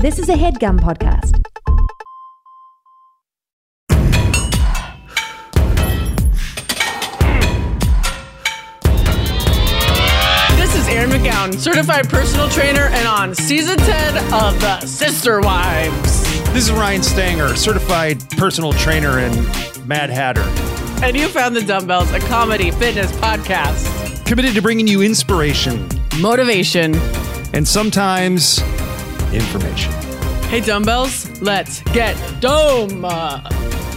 This is a headgum podcast. This is Erin McGowan, certified personal trainer, and on season 10 of The Sister Wives. This is Ryan Stanger, certified personal trainer and Mad Hatter. And you found The Dumbbells, a comedy fitness podcast. Committed to bringing you inspiration Motivation. and sometimes information. Hey, Dumbbells, let's get dome.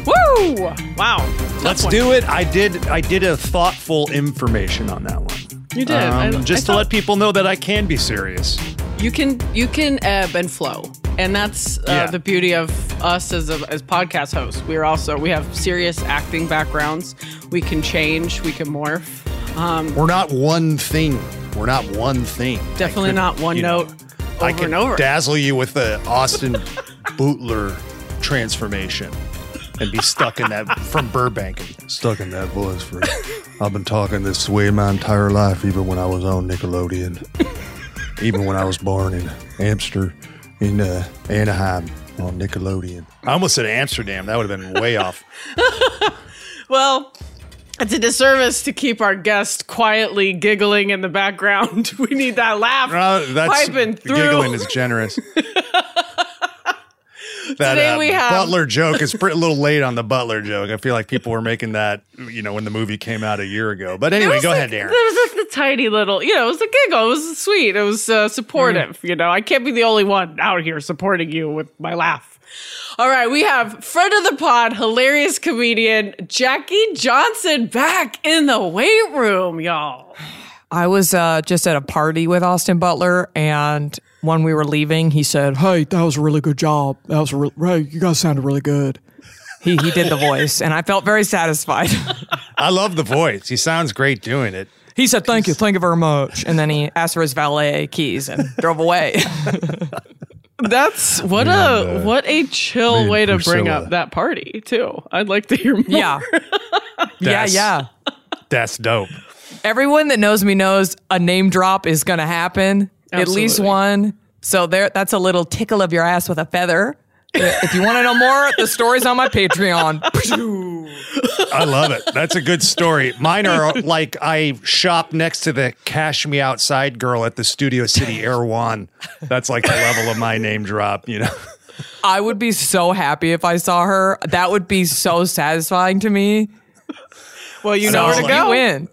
Woo! Wow. Let's one. do it. I did I did a thoughtful information on that one. You did. Um, I just to thought- let people know that I can be serious. you can you can ebb and flow and that's uh, Yeah. the beauty of us as a, as podcast hosts we're also we have serious acting backgrounds we can change we can morph um, We're not one thing. We're not one thing. Definitely could- not one note. know, note I can and over dazzle you with the Austin Bootler transformation and be stuck in that from Burbank. stuck in that voice for I've been talking this way my entire life, even when I was on Nickelodeon, even when I was born in Amsterdam, in uh, Anaheim on Nickelodeon. I almost said Amsterdam. That would have been way off. well it's a disservice to keep our guest quietly giggling in the background we need that laugh Uh, that's piping through giggling is generous. that Today uh, we have- Butler joke is pretty, a little late on the Butler joke. I feel like people were making that, you know, when the movie came out a year ago. But anyway, go like- ahead, Erin. There was like the tiny little, you know, it was a giggle. It was sweet. It was uh, supportive. You know, I can't be the only one out here supporting you with my laugh. All right, we have friend of the pod, hilarious comedian Jackie Johnson back in the weight room, y'all. I was uh, just at a party with Austin Butler, and when we were leaving, he said, "Hey, that was a really good job. That was a real, hey, you guys sounded really good." He he did the voice, and I felt very satisfied. I love the voice. He sounds great doing it. he said, "Thank you, thank you very much," and then he asked for his valet keys and drove away. That's what Me a and, uh, what a chill way to bring up that party too. I'd like to hear more. yeah, yeah, yeah. That's dope. Everyone that knows me knows a name drop is going to happen. At least one. So there, that's a little tickle of your ass with a feather. If you want to know more, the story's on my Patreon. I love it. That's a good story. Mine are like I shop next to the Cash Me Outside girl at the Studio City Air One. That's like the level of my name drop, you know. I would be so happy if I saw her. That would be so satisfying to me. Well, you know I where to go. You win.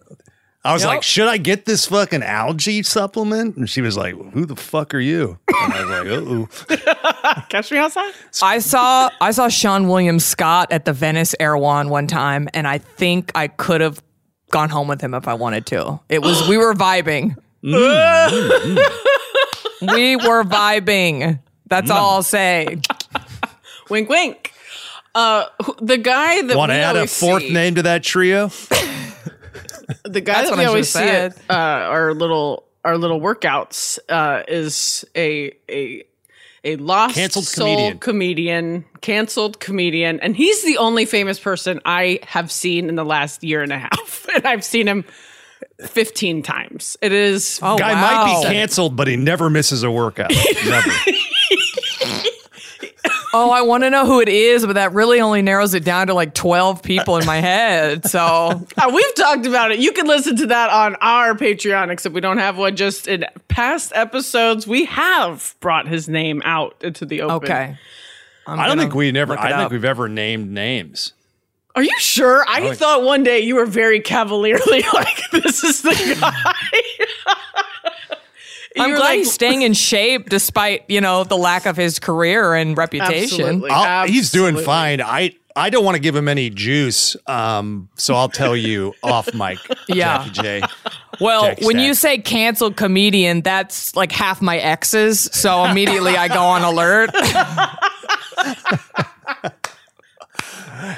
I was Yep. like, should I get this fucking algae supplement? And she was like, who the fuck are you? And I was like, uh-oh. Catch me outside. I saw I saw Seann William Scott at the Venice Erewhon one time, and I think I could have gone home with him if I wanted to. It was we were vibing. Mm, mm, mm. we were vibing. That's all I'll say. Wink, wink. Uh, who- the guy that Want we to add a fourth see, name to that trio? the guy that we I always see should've at uh, our little our little workouts uh, is a a a lost Canceled soul comedian. comedian, canceled comedian, and he's the only famous person I have seen in the last year and a half, and I've seen him fifteen times. It is Oh, Guy wow. might be canceled, but he never misses a workout. Never. Oh, I want to know who it is, but that really only narrows it down to like 12 people in my head. So Uh, we've talked about it. You can listen to that on our Patreon, except we don't have one. Just in past episodes, we have brought his name out into the open. okay. I'm I don't think we never. I don't think we've ever named names. Are you sure? I thought one day you were very cavalierly like, "This is the guy." You I'm glad like- he's staying in shape despite, you know, the lack of his career and reputation. Absolutely. I'll- he's doing fine. I I don't want to give him any juice, um, so I'll tell you off mic, Yeah. Jackie J. Well, Jackie when Stack. you say canceled comedian, that's like half my exes. So immediately I go on alert.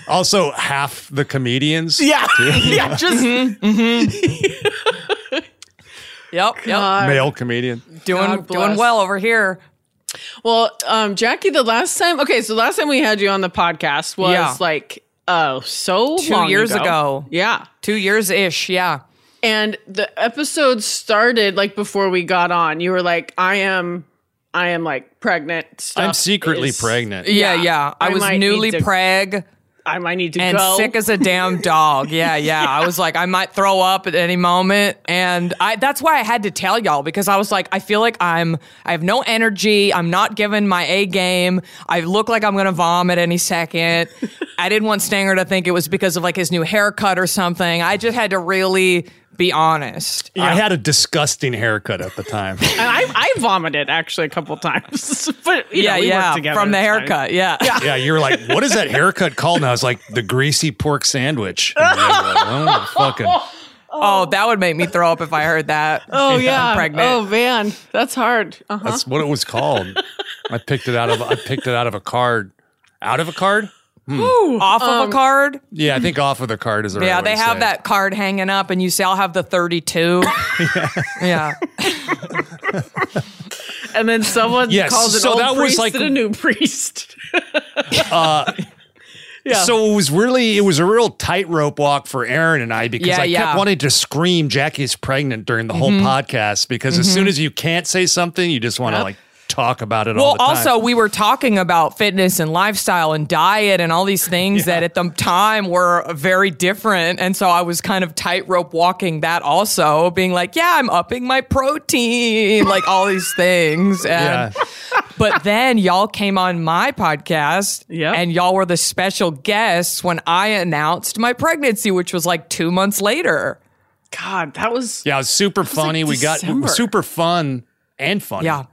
Also, half the comedians. Yeah, yeah, just Yep. Yep. Male comedian. doing doing bless. well over here. Well, um, Jackie, the last time, okay, so the last time we had you on the podcast was Yeah. like, oh, so Two long years ago. Yeah. Two years ish. Yeah. And the episode started like before we got on. You were like, I am I am like pregnant. Stuff I'm secretly is- pregnant. Yeah, Yeah, yeah. I, I was might newly need to- preg I might need to and go. sick as a damn dog. Yeah, yeah. I was like, I might throw up at any moment, and I that's why I had to tell y'all because I was like, I feel like I'm I have no energy. I'm not giving my A game. I look like I'm gonna vomit any second. I didn't want Stanger to think it was because of like his new haircut or something. I just had to really be honest. I had a disgusting haircut at the time. and I, I vomited actually a couple times. but you yeah, know, we yeah. worked together. From the It's fine. haircut. Yeah. yeah, you were like, "What is that haircut called?" And I was like, "The greasy pork sandwich." And like, oh, fucking. Oh, that would make me throw up if I heard that. Oh I'm yeah. pregnant. Oh man, that's hard. Uh-huh. That's what it was called. I picked it out of. I picked it out of a card. Out of a card? Hmm. Off of a um, card. Yeah, I think off of the card is the right Yeah, way they to have say it. that card hanging up, and you say, I'll have the 32. yeah. And then someone Yes, calls an so old that was priest like- and a new priest. Uh, yeah. So it was really it was a real tightrope walk for Erin and I because Yeah, I yeah. kept wanting to scream Jackie's pregnant during the whole mm-hmm. podcast because as mm-hmm. soon as you can't say something, you just want to Yep. like talk about it all Well, the time. also, we were talking about fitness and lifestyle and diet and all these things that at the time were very different. And so I was kind of tightrope walking that also, being like, yeah, I'm upping my protein, like all these things. And, but then y'all came on my podcast Yep. and y'all were the special guests when I announced my pregnancy, which was like two months later. God, that was yeah, it was super funny. we got super fun and funny. Yeah.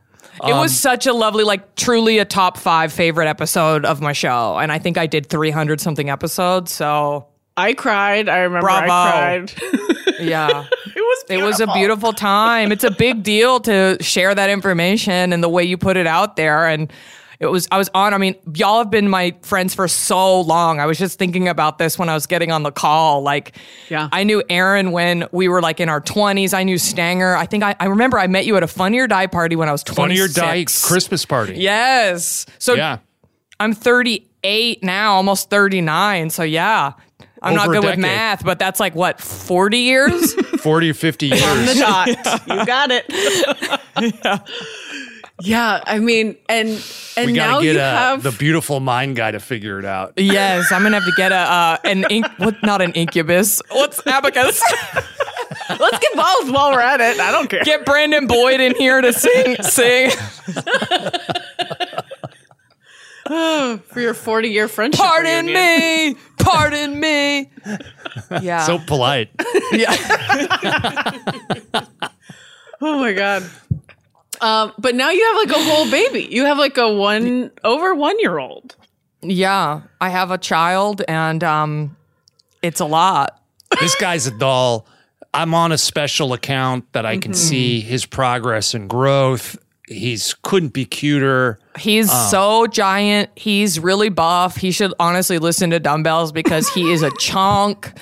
It was um, such a lovely, like truly a top five favorite episode of my show. And I think I did 300 something episodes. So I cried. I remember Bravo. I cried. yeah, it was it was a beautiful. beautiful time. It's a big deal to share that information and the way you put it out there. And it was, I was on, I mean, y'all have been my friends for so long. I was just thinking about this when I was getting on the call. Like, Yeah. I knew Erin when we were like in our 20s. I knew Stanger. I think I, I remember I met you at a Funny or Die party when I was 26. Funny or Die Christmas party. Yes. So Yeah. I'm 38 now, almost 39. So yeah, I'm not Over a good with math, but that's like what 40 years. 40 or 50 on years. the dot. You got it. yeah. I mean, and and we now get you uh, have the beautiful mind guy to figure it out. yes, I'm gonna have to get a uh, an inc- what? Not an incubus. What's abacus? Let's get both while we're at it. I don't care. get Brandon Boyd in here to sing. Sing. for your 40 year friendship. Pardon reunion. me. Pardon me. Yeah. So polite. yeah. Oh my god. Um, but now you have like a whole baby. You have like a one over one year old. Yeah. I have a child, and um, it's a lot. this guy's a doll. I'm on a special account that I can see his progress and growth. He's couldn't be cuter. He's so giant. He's really buff. He should honestly listen to dumbbells because he is a chunk.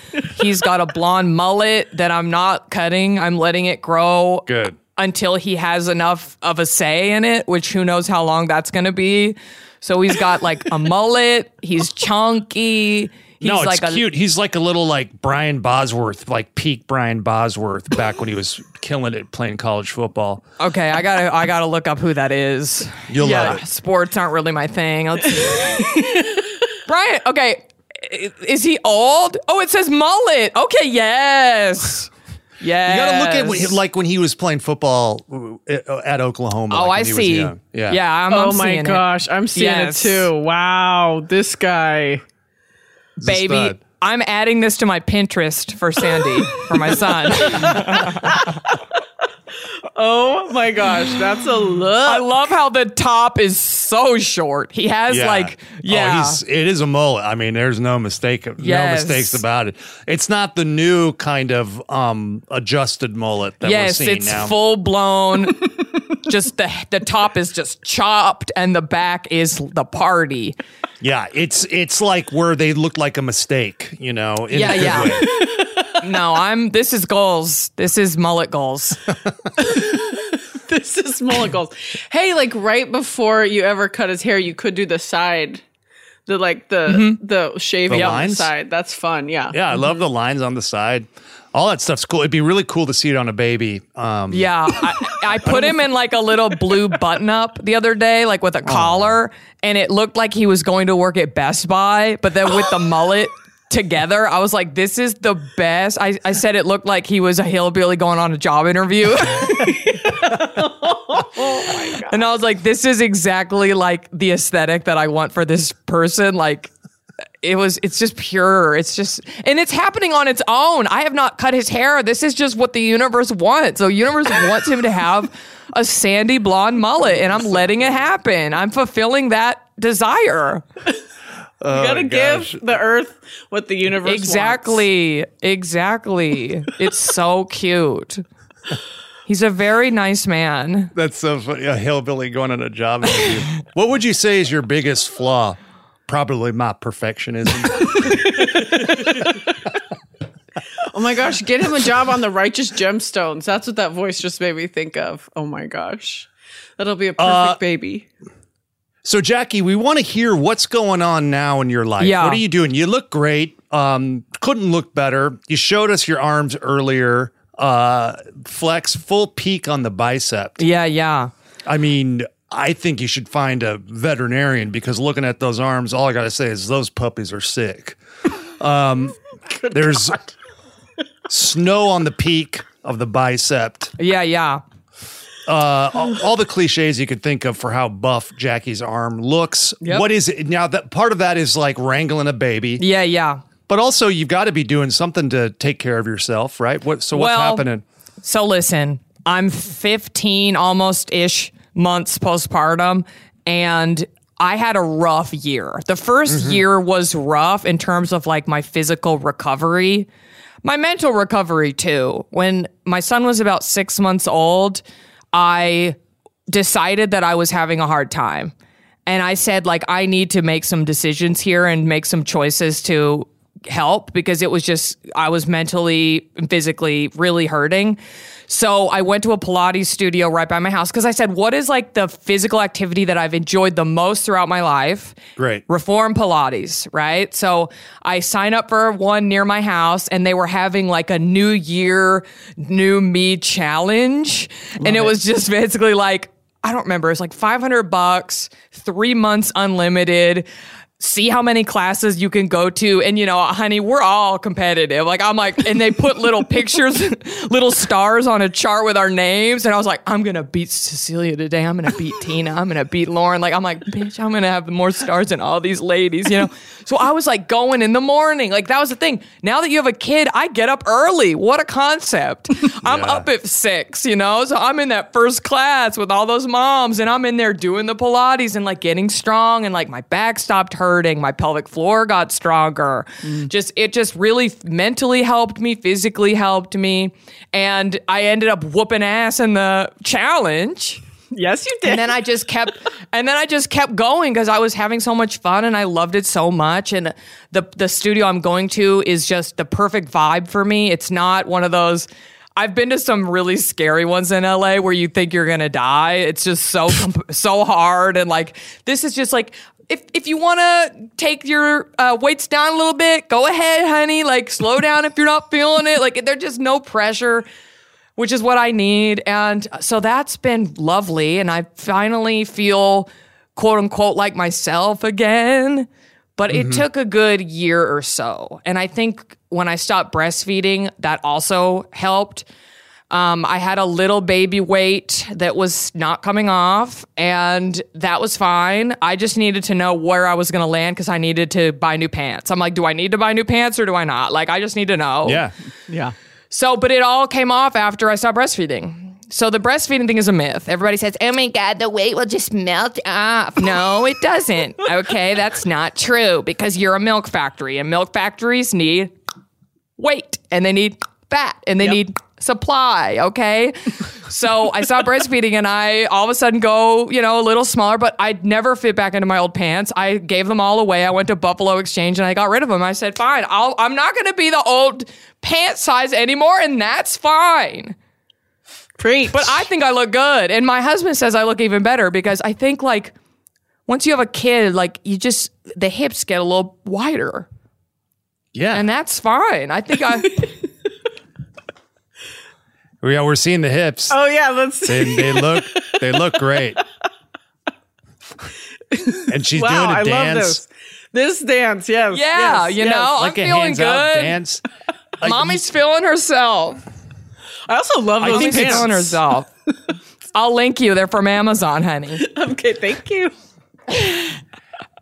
He's got a blonde mullet that I'm not cutting. I'm letting it grow Good. Until he has enough of a say in it, which who knows how long that's going to be. So he's got like a mullet. He's chunky. He's no, it's like a cute. He's like a little like Brian Bosworth, like peak Brian Bosworth back when he was killing it playing college football. Okay, I gotta I gotta look up who that is. You'll yeah, love it. sports aren't really my thing. Brian, okay, is he old? Oh, it says mullet. Okay, yes, yes. You got to look at when, like when he was playing football uh, at Oklahoma. Oh, like I when he was see. Yeah. yeah. I'm, Oh I'm my seeing it. gosh, I'm seeing Yes. it too. Wow, this guy. He's baby. stud. I'm adding this to my Pinterest for Sandy for my son. Oh my gosh, that's a look. I love how the top is so short. He has Yeah. like yeah. Oh, he's, it is a mullet. I mean, there's no mistake. Yes. No mistakes about it. It's not the new kind of um adjusted mullet that yes, we're seeing it's now. full blown. just the the top is just chopped and the back is the party. Yeah, it's it's like where they look like a mistake, you know. in a Yeah, good yeah. way. No, I'm this is goals. This is mullet goals. This is mullet goals. Hey, like right before you ever cut his hair, you could do the side, the like the the shaving The on the lines? side. That's fun. Yeah. Yeah, I love the lines on the side. All that stuff's cool. It'd be really cool to see it on a baby. Um, Yeah, I, I put him in like a little blue button up the other day, like with a collar, and it looked like he was going to work at Best Buy, but then with the mullet together, I was like, this is the best. I, I said it looked like he was a hillbilly going on a job interview. And I was like, this is exactly like the aesthetic that I want for this person. Like, it was it's just pure it's just and it's happening on its own i have not cut his hair this is just what the universe wants so universe wants him to have a sandy blonde mullet and i'm letting it happen i'm fulfilling that desire you gotta give the earth what the universe wants. exactly exactly it's so cute he's a very nice man That's so funny. A hillbilly going on a job interview. what would you say is your biggest flaw? Probably my perfectionism. Oh my gosh, get him a job on the Righteous Gemstones. That's what that voice just made me think of. Oh my gosh. That'll be a perfect Uh, baby. So, Jackie, we want to hear what's going on now in your life. Yeah. What are you doing? You look great. Um, couldn't look better. You showed us your arms earlier. Uh, flex, full peak on the bicep. yeah yeah I mean, I think you should find a veterinarian because looking at those arms, all I got to say is those puppies are sick. Um, there's snow on the peak of the bicep. yeah yeah Uh, all, all the cliches you could think of for how buff Jackie's arm looks. Yep. What is it now? That part of that is like wrangling a baby, yeah yeah but also you've got to be doing something to take care of yourself, right? What? So what's Well, happening? So listen, I'm 15 almost ish months postpartum and I had a rough year. The 1st year was rough in terms of like my physical recovery, my mental recovery too. When my son was about 6 months old, I decided that I was having a hard time. And I said like I need to make some decisions here and make some choices to help because it was just I was mentally and physically really hurting. So I went to a Pilates studio right by my house because I said, what is like the physical activity that I've enjoyed the most throughout my life? Great. Reform Pilates, right? So I sign up for one near my house and they were having like a new year, new me challenge. and it, was just basically like, I don't remember. It's like 500 bucks, three months unlimited. See how many classes you can go to. And, you know, honey, we're all competitive. Like, I'm like, and they put little pictures, little stars on a chart with our names. And I was like, I'm to beat Cecilia today. I'm to beat Tina. I'm to beat Lauren. Like, I'm like, bitch, I'm to have more stars than all these ladies, you know? So I was like going in the morning. Like, that was the thing. Now that you have a kid, I get up early. What a concept. I'm up at six, you know? So I'm in that first class with all those moms and I'm in there doing the Pilates and like getting strong and like my back stopped hurting. My pelvic floor got stronger. Mm. Just, it just really mentally helped me, physically helped me. And I ended up whooping ass in the challenge Yes, you did. and then I just kept and then I just kept going because I was having so much fun and I loved it so much and the the studio I'm going to is just the perfect vibe for me. It's not one of those I've been to some really scary ones in LA where you think you're going to die. It's just so so hard and like this is just like if if you want to take your uh, weights down a little bit, go ahead, honey. Like slow down if you're not feeling it. Like there's just no pressure which is what I need. And so that's been lovely. And I finally feel quote unquote like myself again. But it took a good year or so. And I think when I stopped breastfeeding, that also helped. Um, I had a little baby weight that was not coming off, and that was fine. I just needed to know where I was going to land because I needed to buy new pants. I'm like, do I need to buy new pants or do I not? Like, I just need to know. Yeah. yeah. So, but it all came off after I stopped breastfeeding. So the breastfeeding thing is a myth. Everybody says, "Oh my god, the weight will just melt off." No, it doesn't. Okay, that's not true because you're a milk factory and milk factories need weight and they need fat and they need supply, okay? so I stopped breastfeeding and I all of a sudden go, you know, a little smaller, but I'd never fit back into my old pants. I gave them all away. I went to Buffalo Exchange and I got rid of them. I said, fine, I'll, I'm not going to be the old pant size anymore, and that's fine. Preach. But I think I look good. And my husband says I look even better because I think like once you have a kid, like you just the hips get a little wider. Yeah. And that's fine. I think I Yeah, we're seeing the hips. Oh yeah, let's see. They, they look they look great. And she's wow, doing a I dance. love this. This dance, yes. Yeah, yes, you yes. know, Like I'm a feeling hands out good. dance. Like, Mommy's feeling herself. I also love I those think Mommy's it's- feeling herself. I'll link you. They're from Amazon, honey. Okay, thank you.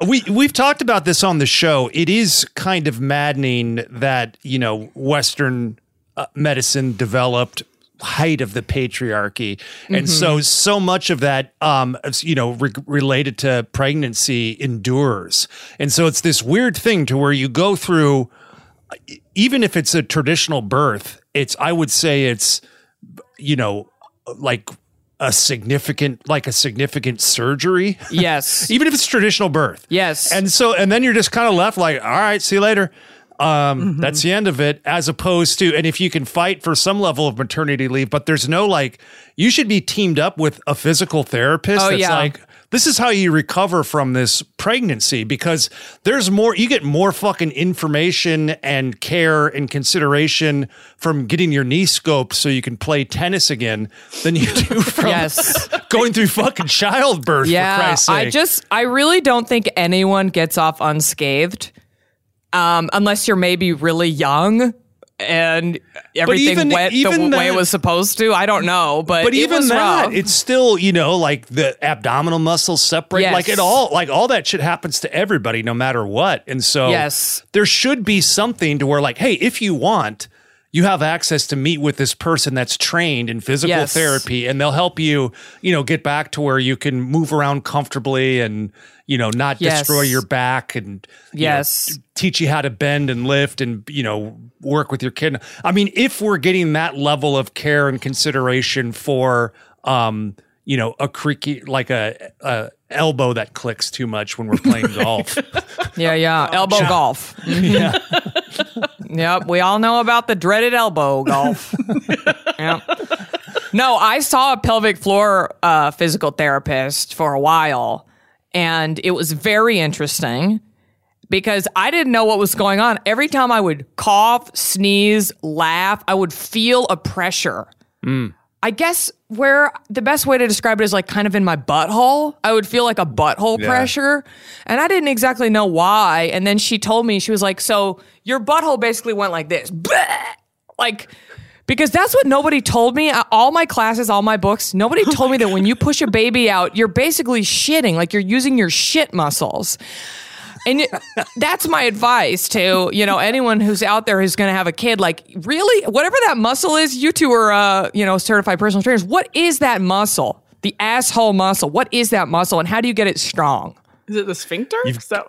we we've talked about this on the show. It is kind of maddening that you know Western uh, medicine developed height of the patriarchy, and so so much of that, um, you know, re- related to pregnancy endures, and so it's this weird thing to where you go through, even if it's a traditional birth, it's I would say it's, you know, like a significant like a significant surgery Yes. even if it's traditional birth. Yes. And so, and then you're just kind of left like, all right, see you later. Um, Mm-hmm. That's the end of it, as opposed to, and if you can fight for some level of maternity leave, but there's no like, you should be teamed up with a physical therapist Oh, that's yeah. like, this is how you recover from this pregnancy because there's more, you get more fucking information and care and consideration from getting your knee scoped so you can play tennis again than you do from Yes. going through fucking childbirth, for Yeah, Christ's sake. I just I really don't think anyone gets off unscathed, um, unless you're maybe really young and everything even- went even the way it was supposed to. I don't know, but But even that, rough. it's still, you know, like the abdominal muscles separate. Yes. Like it all, like all that shit happens to everybody, no matter what. And so, Yes. there should be something to where, like, hey, if you want, you have access to meet with this person that's trained in physical Yes. therapy, and they'll help you, you know, get back to where you can move around comfortably and, you know, not Yes. destroy your back and you know, Yes. teach you how to bend and lift and you know work with your kid. I mean, if we're getting that level of care and consideration for um, you know, a creaky like a, a elbow that clicks too much when we're playing golf. yeah, yeah, elbow golf. yeah. Yep, we all know about the dreaded elbow golf. yep. No, I saw a pelvic floor uh, physical therapist for a while, and it was very interesting because I didn't know what was going on. Every time I would cough, sneeze, laugh, I would feel a pressure. I guess where the best way to describe it is like kind of in my butthole. I would feel like a butthole pressure. And I didn't exactly know why. And then she told me, she was like, So your butthole basically went like this. Like, because that's what nobody told me. All my classes, all my books, nobody told me that when you push a baby out, you're basically shitting, like you're using your shit muscles. And it- that's my advice to, you know, anyone who's out there who's going to have a kid. Like, really, whatever that muscle is, you two are, uh, you know, certified personal trainers. What is that muscle? The asshole muscle. What is that muscle, and how do you get it strong? Is it the sphincter? So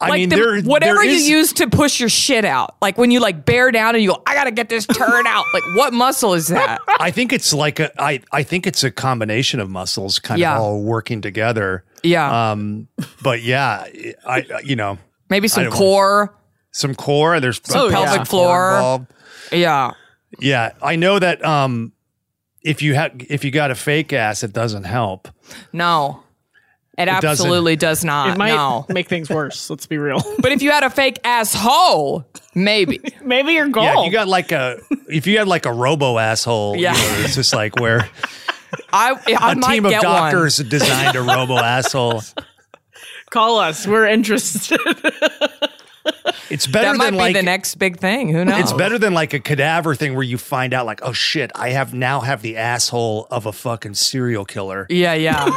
I like mean, the- there whatever there you use to push your shit out. Like when you like bear down and you go, I gotta get this turn out. Like what muscle is that? I think it's like a I I think it's a combination of muscles kind Yeah. of all working together. Yeah, Um but yeah, I you know, maybe some don't- core. some core, there's Oh, some yeah. pelvic floor. involved. Yeah, Yeah, I know that um if you have if you got a fake ass, it doesn't help. no, it, doesn't- absolutely does not. it might no, make things worse. Let's be real. but if you had a fake asshole, maybe. Maybe your goal. Yeah, you got like a if you had like a robo asshole, Yeah. you know, it's just like where I I a might team of get doctors designed a robo asshole. Call us. We're interested. It's better That might than be like the next big thing. Who knows? it's better than like a cadaver thing where you find out like, oh shit, I have now have the asshole of a fucking serial killer. Yeah, yeah.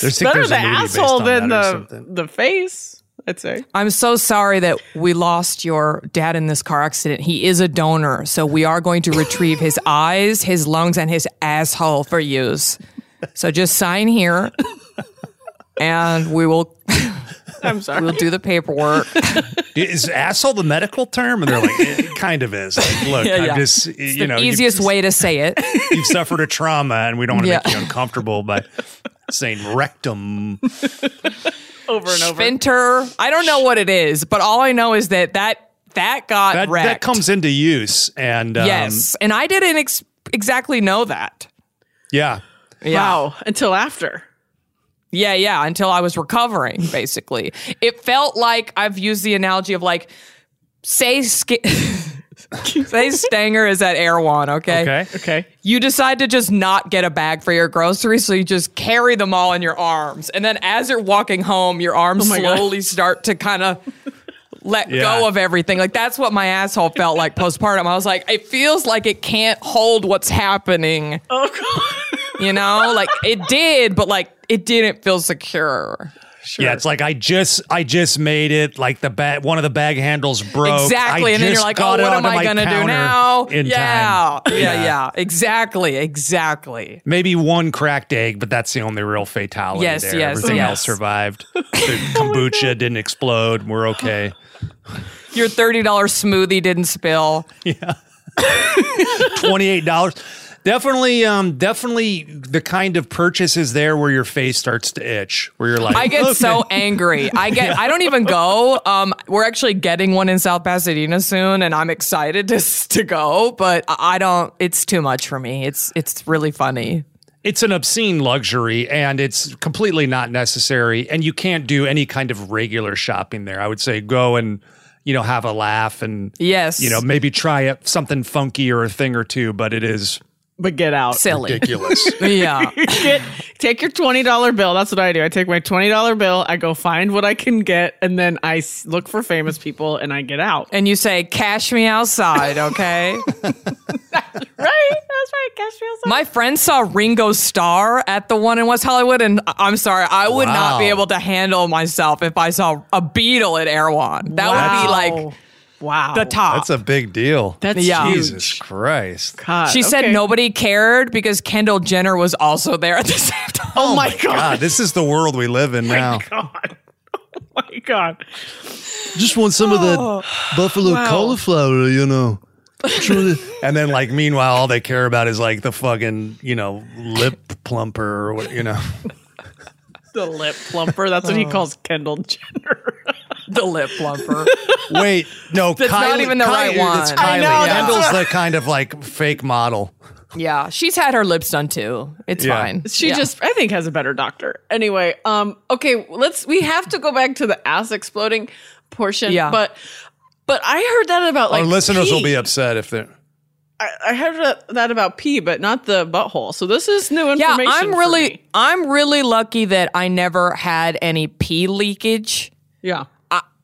There's think Better there's the a movie based asshole than the the face. I'd say. I'm so sorry that we lost your dad in this car accident. He is a donor, so we are going to retrieve his eyes, his lungs, and his asshole for use. So just sign here, and we will I'm sorry. We'll do the paperwork. Is asshole the medical term? And they're like, it kind of is. Like, look, Yeah, yeah. I'm just you the know, easiest way to say it. You've suffered a trauma, and we don't want to Yeah. make you uncomfortable by saying rectum. Over and over. Sphincter. I don't know what it is, but all I know is that that that got That wrecked. that comes into use, and um, yes, and I didn't ex- exactly know that. yeah. Yeah. Wow. Until after. Yeah, yeah, until I was recovering, basically. It felt like I've used the analogy of like, say, sk- Say Stanger is at Erewhon, okay? Okay. Okay. You decide to just not get a bag for your groceries, so you just carry them all in your arms. And then as you're walking home, your arms Oh my God. slowly start to kind of let Yeah. go of everything. Like that's what my asshole felt like postpartum. I was like, it feels like it can't hold what's happening. Oh god. You know? like it did, but like it didn't feel secure. Yeah, it's like I just I just made it. Like the bag, one of the bag handles broke. Exactly. I and then you're like, oh, what am I going to do now? In yeah. time. yeah. Yeah. Exactly. Exactly. Maybe one cracked egg, but that's the only real fatality Yes, there. yes, Everything yes. else survived. The oh, kombucha didn't explode. We're okay. Your $30 smoothie didn't spill. Yeah. Twenty-eight dollars. Definitely, um, definitely the kind of purchases there where your face starts to itch, where you're like, I get okay. so angry. I get. I don't even go. Um, we're actually getting one in South Pasadena soon, and I'm excited to to go. But I I don't. It's too much for me. It's it's really funny. it's an obscene luxury and it's completely not necessary and you can't do any kind of regular shopping there i would say go and you know have a laugh and Yes. you know maybe try it, something funky or a thing or two but it is But get out. Silly. ridiculous Yeah. Get, take your twenty dollar bill. That's what I do. I take my twenty dollar bill. I go find what I can get, and then I s- look for famous people, and I get out. and you say, "Cash me outside," okay? Right? That's right. Cash me outside. My friend saw Ringo Starr at the one in West Hollywood, and I- I'm sorry, I would not be able to handle myself if I saw a Beatle at Erewhon. That would be like wow. the top. that's a big deal That's Yeah. huge. jesus christ God, she said nobody cared because Kendall Jenner was also there at the same time. Oh, oh my god. god this is the world we live in now God. Oh my god. Just want some of that oh, buffalo Wow. cauliflower, you know. And then like meanwhile all they care about is like the fucking you know lip plumper or what you know The lip plumper. That's what he oh. calls Kendall Jenner. The lip plumper. wait no That's not even the right It's one. Kylie. I know, that's Kendall's the kind of like fake model yeah, she's had her lips done too. It's Yeah. fine. She Yeah. just, I think, has a better doctor. Anyway, um, okay, let's. We have to go back to the ass exploding portion. Yeah. but but I heard that about like Our listeners will be upset if they're I, I heard that- that about pee, but not the butthole. So this is new information. Yeah. I'm for really me. I'm really lucky that I never had any pee leakage. yeah.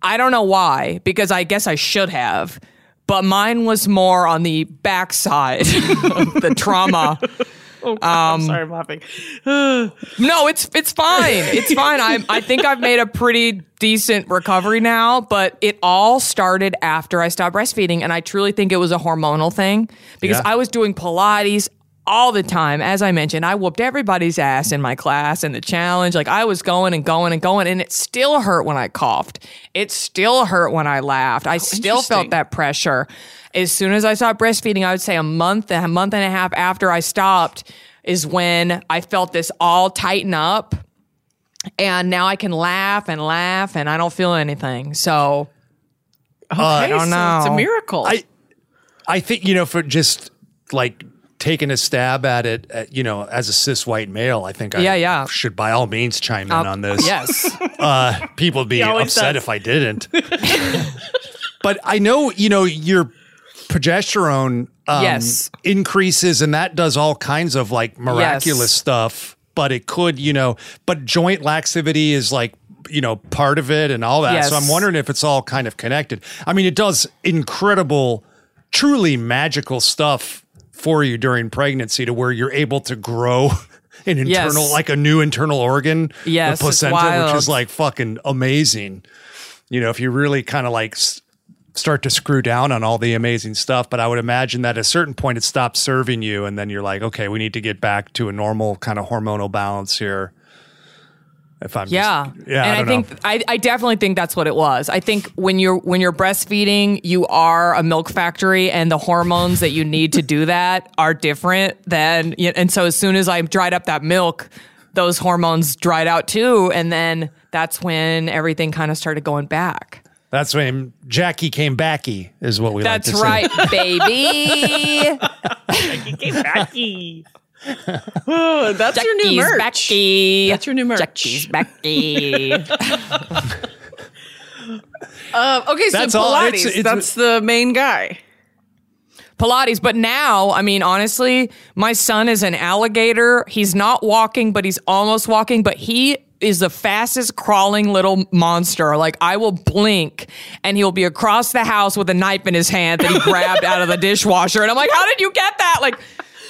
I, I don't know why, because I guess I should have. But mine was more on the backside of the trauma. Oh, God, Um, I'm sorry, I'm laughing. No, it's it's fine. It's fine. I I think I've made a pretty decent recovery now, but it all started after I stopped breastfeeding and I truly think it was a hormonal thing because Yeah. I was doing Pilates all the time. As I mentioned, I whooped everybody's ass in my class and the challenge. Like I was going and going and going and it still hurt when I coughed. It still hurt when I laughed. I oh, still felt that pressure. As soon as I stopped breastfeeding, I would say a month, a month and a half after I stopped is when I felt this all tighten up. And now I can laugh and laugh and I don't feel anything. So Okay, I don't so It's know. a miracle. I I think you know for just like taking a stab at it, uh, you know, as a cis white male, I think I Yeah, yeah. should by all means chime in on this. yes. uh, people would be always upset does. if I didn't. but I know, you know, your progesterone um, Yes. increases, and that does all kinds of like miraculous Yes. stuff. But it could, you know, but joint laxivity is like you know part of it and all that. So Yes. I'm wondering if it's all kind of connected. I mean, it does incredible, truly magical stuff for you during pregnancy to where you're able to grow. An internal, Yes. like a new internal organ, Yes, the placenta, which is like fucking amazing. You know, if you really kind of like s- start to screw down on all the amazing stuff, but I would imagine that at a certain point it stops serving you, and then you're like, okay, we need to get back to a normal kind of hormonal balance here. If I'm Yeah. just, yeah, And I, I, don't think know. I, I definitely think that's what it was. I think when you're when you're breastfeeding, you are a milk factory and the hormones that you need to do that are different than and so as soon as I dried up that milk, those hormones dried out too and then that's when everything kind of started going back. that's when Jackie came backy, is what we like That's to say. right, baby. Becky. Oh, that's your new merch. Becky. That's your new merch. Jackie's Becky. Uh, okay, so That's all- Pilates. it's- it's- that's the main guy. Pilates. But now, I mean, honestly, my son is an alligator. He's not walking, but he's almost walking, but he is the fastest crawling little monster. Like I will blink and he'll be across the house with a knife in his hand that he grabbed out of the dishwasher. And I'm like, how did you get that? Like,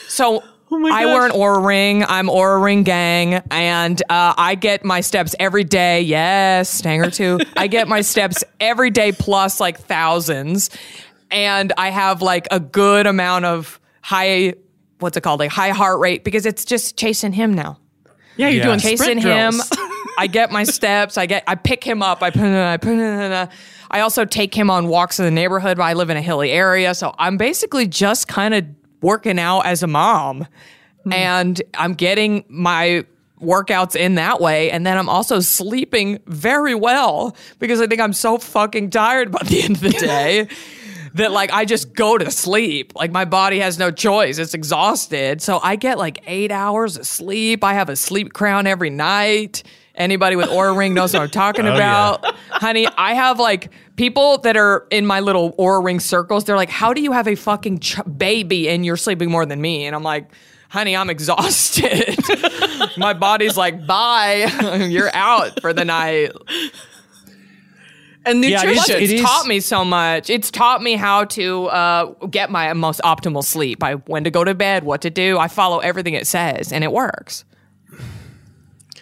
so I wear an Oura ring. I'm Oura ring gang, and uh, I get my steps every day. Yes, Stanger too. I get my steps every day plus like thousands, and I have like a good amount of high. What's it called? Like high heart rate because it's just chasing him now Yeah, you're Yeah. doing chasing him. I get my steps. I get. I pick him up. I put. I put. I also take him on walks in the neighborhood. I live in a hilly area, so I'm basically just kind of working out as a mom, hmm. and I'm getting my workouts in that way and then I'm also sleeping very well because I think I'm so fucking tired by the end of the day that like I just go to sleep. Like my body has no choice. It's exhausted. So I get like eight hours of sleep. I have a sleep crown every night. Anybody with Oura Ring knows what I'm talking Oh, about. Honey, I have like people that are in my little Oura Ring circles. They're like, how do you have a fucking ch- baby and you're sleeping more than me? And I'm like, honey, I'm exhausted. my body's like, bye. you're out for the night. and Yeah, it is- nutrition. It's it is- taught me so much. It's taught me how to uh, get my most optimal sleep. I when to go to bed, what to do. I follow everything it says, and it works.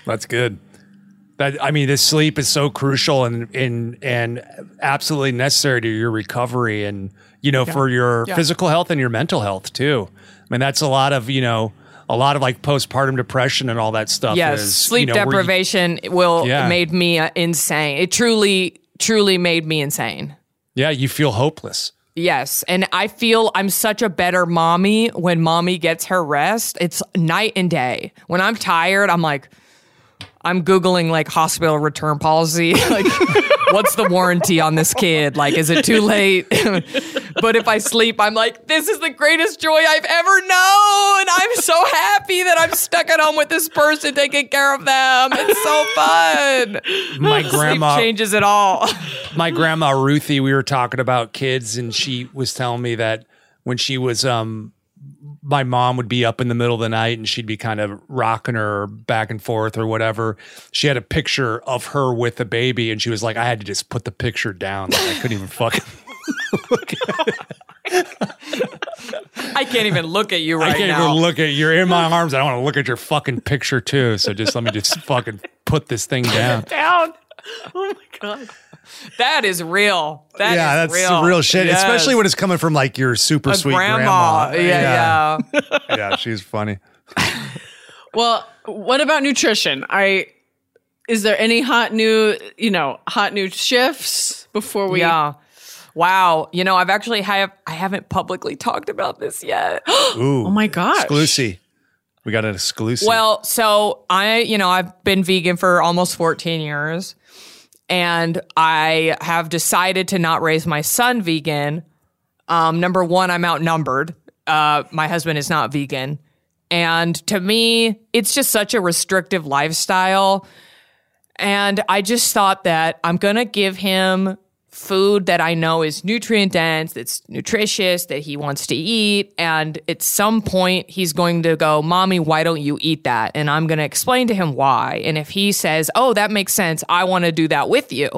That's good. That I mean, this sleep is so crucial and and and absolutely necessary to your recovery and you know for your physical health and your mental health too. I mean, that's a lot of you know a lot of like postpartum depression and all that stuff. Yes, is, sleep you know, where you- deprivation will Yeah. made me uh, insane. It truly, truly made me insane. yeah, you feel hopeless. Yes, and I feel I'm such a better mommy when mommy gets her rest. It's night and day. When I'm tired, I'm like, I'm googling like hospital return policy. like, what's the warranty on this kid? Like, is it too late? but if I sleep, I'm like, this is the greatest joy I've ever known. And I'm so happy that I'm stuck at home with this person taking care of them. It's so fun. My Sleep grandma, changes it all. my grandma Ruthie, we were talking about kids, and she was telling me that when she was um my mom would be up in the middle of the night and she'd be kind of rocking her back and forth or whatever. She had a picture of her with a baby, and she was like, I had to just put the picture down. Like, I couldn't even fucking. I can't even look at you right now. I can't now. even look at you. you're in my arms. I don't want to look at your fucking picture too. So just let me just fucking put this thing down. down. Oh my god. That is real. That yeah, is that's real. real, shit. Yes. Especially when it's coming from like your super a sweet grandma. grandma. Yeah, yeah. yeah, yeah. She's funny. Well, what about nutrition? I is there any hot new, you know, hot new shifts before we Yeah. Wow. You know, I've actually have I haven't publicly talked about this yet. Ooh, Oh my gosh. exclusive. We got an exclusive. well, so I, you know, I've been vegan for almost 14 years and I have decided to not raise my son vegan. Um, number one, I'm outnumbered. Uh, my husband is not vegan. And to me, it's just such a restrictive lifestyle. And I just thought that I'm going to give him food that I know is nutrient dense, that's nutritious, that he wants to eat. And at some point, he's going to go, Mommy, why don't you eat that? And I'm going to explain to him why. And if he says, Oh, that makes sense, I want to do that with you,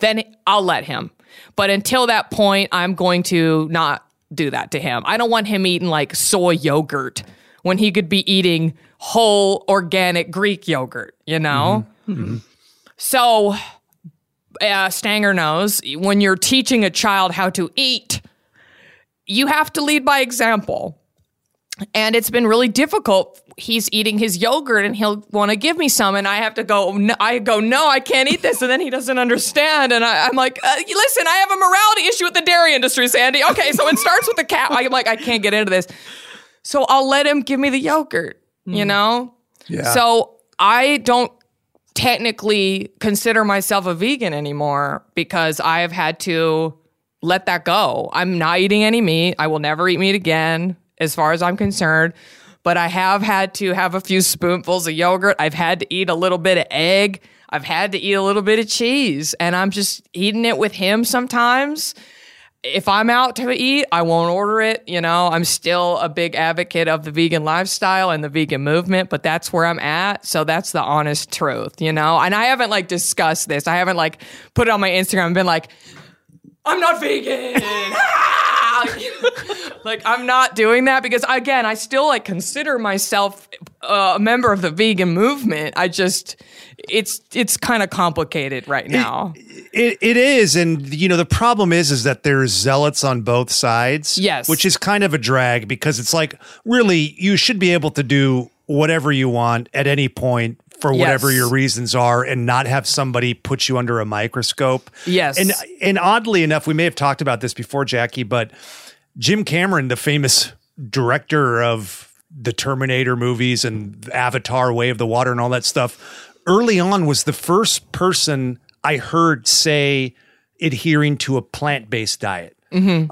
then I'll let him. But until that point, I'm going to not do that to him. I don't want him eating like soy yogurt when he could be eating whole organic Greek yogurt, you know? Mm-hmm. Mm-hmm. So, uh, Stanger knows when you're teaching a child how to eat, you have to lead by example. And it's been really difficult. He's eating his yogurt and he'll want to give me some, and I have to go. No, I go, no, I can't eat this, and then he doesn't understand. And I, I'm like, uh, listen, I have a morality issue with the dairy industry, Sandy. Okay, so it starts with the cow. I'm like, I can't get into this. So I'll let him give me the yogurt, you know? yeah. So I don't technically consider myself a vegan anymore because I have had to let that go. I'm not eating any meat. I will never eat meat again, as far as I'm concerned. But I have had to have a few spoonfuls of yogurt. I've had to eat a little bit of egg. I've had to eat a little bit of cheese. And I'm just eating it with him sometimes. If I'm out to eat, I won't order it. You know, I'm still a big advocate of the vegan lifestyle and the vegan movement, but that's where I'm at. So that's the honest truth, you know? And I haven't like discussed this. I haven't like put it on my Instagram and been like, I'm not vegan. Like I'm not doing that because again, I still like consider myself uh, a member of the vegan movement. I just it's it's kind of complicated right now. It, it is, and you know the problem is, is that there's zealots on both sides. Yes. which is kind of a drag because it's like really you should be able to do whatever you want at any point for whatever Yes. your reasons are, and not have somebody put you under a microscope. Yes. and and oddly enough, we may have talked about this before, Jackie, but Jim Cameron, the famous director of the Terminator movies and Avatar, Way of the Water, and all that stuff, early on was the first person I heard say adhering to a plant based diet.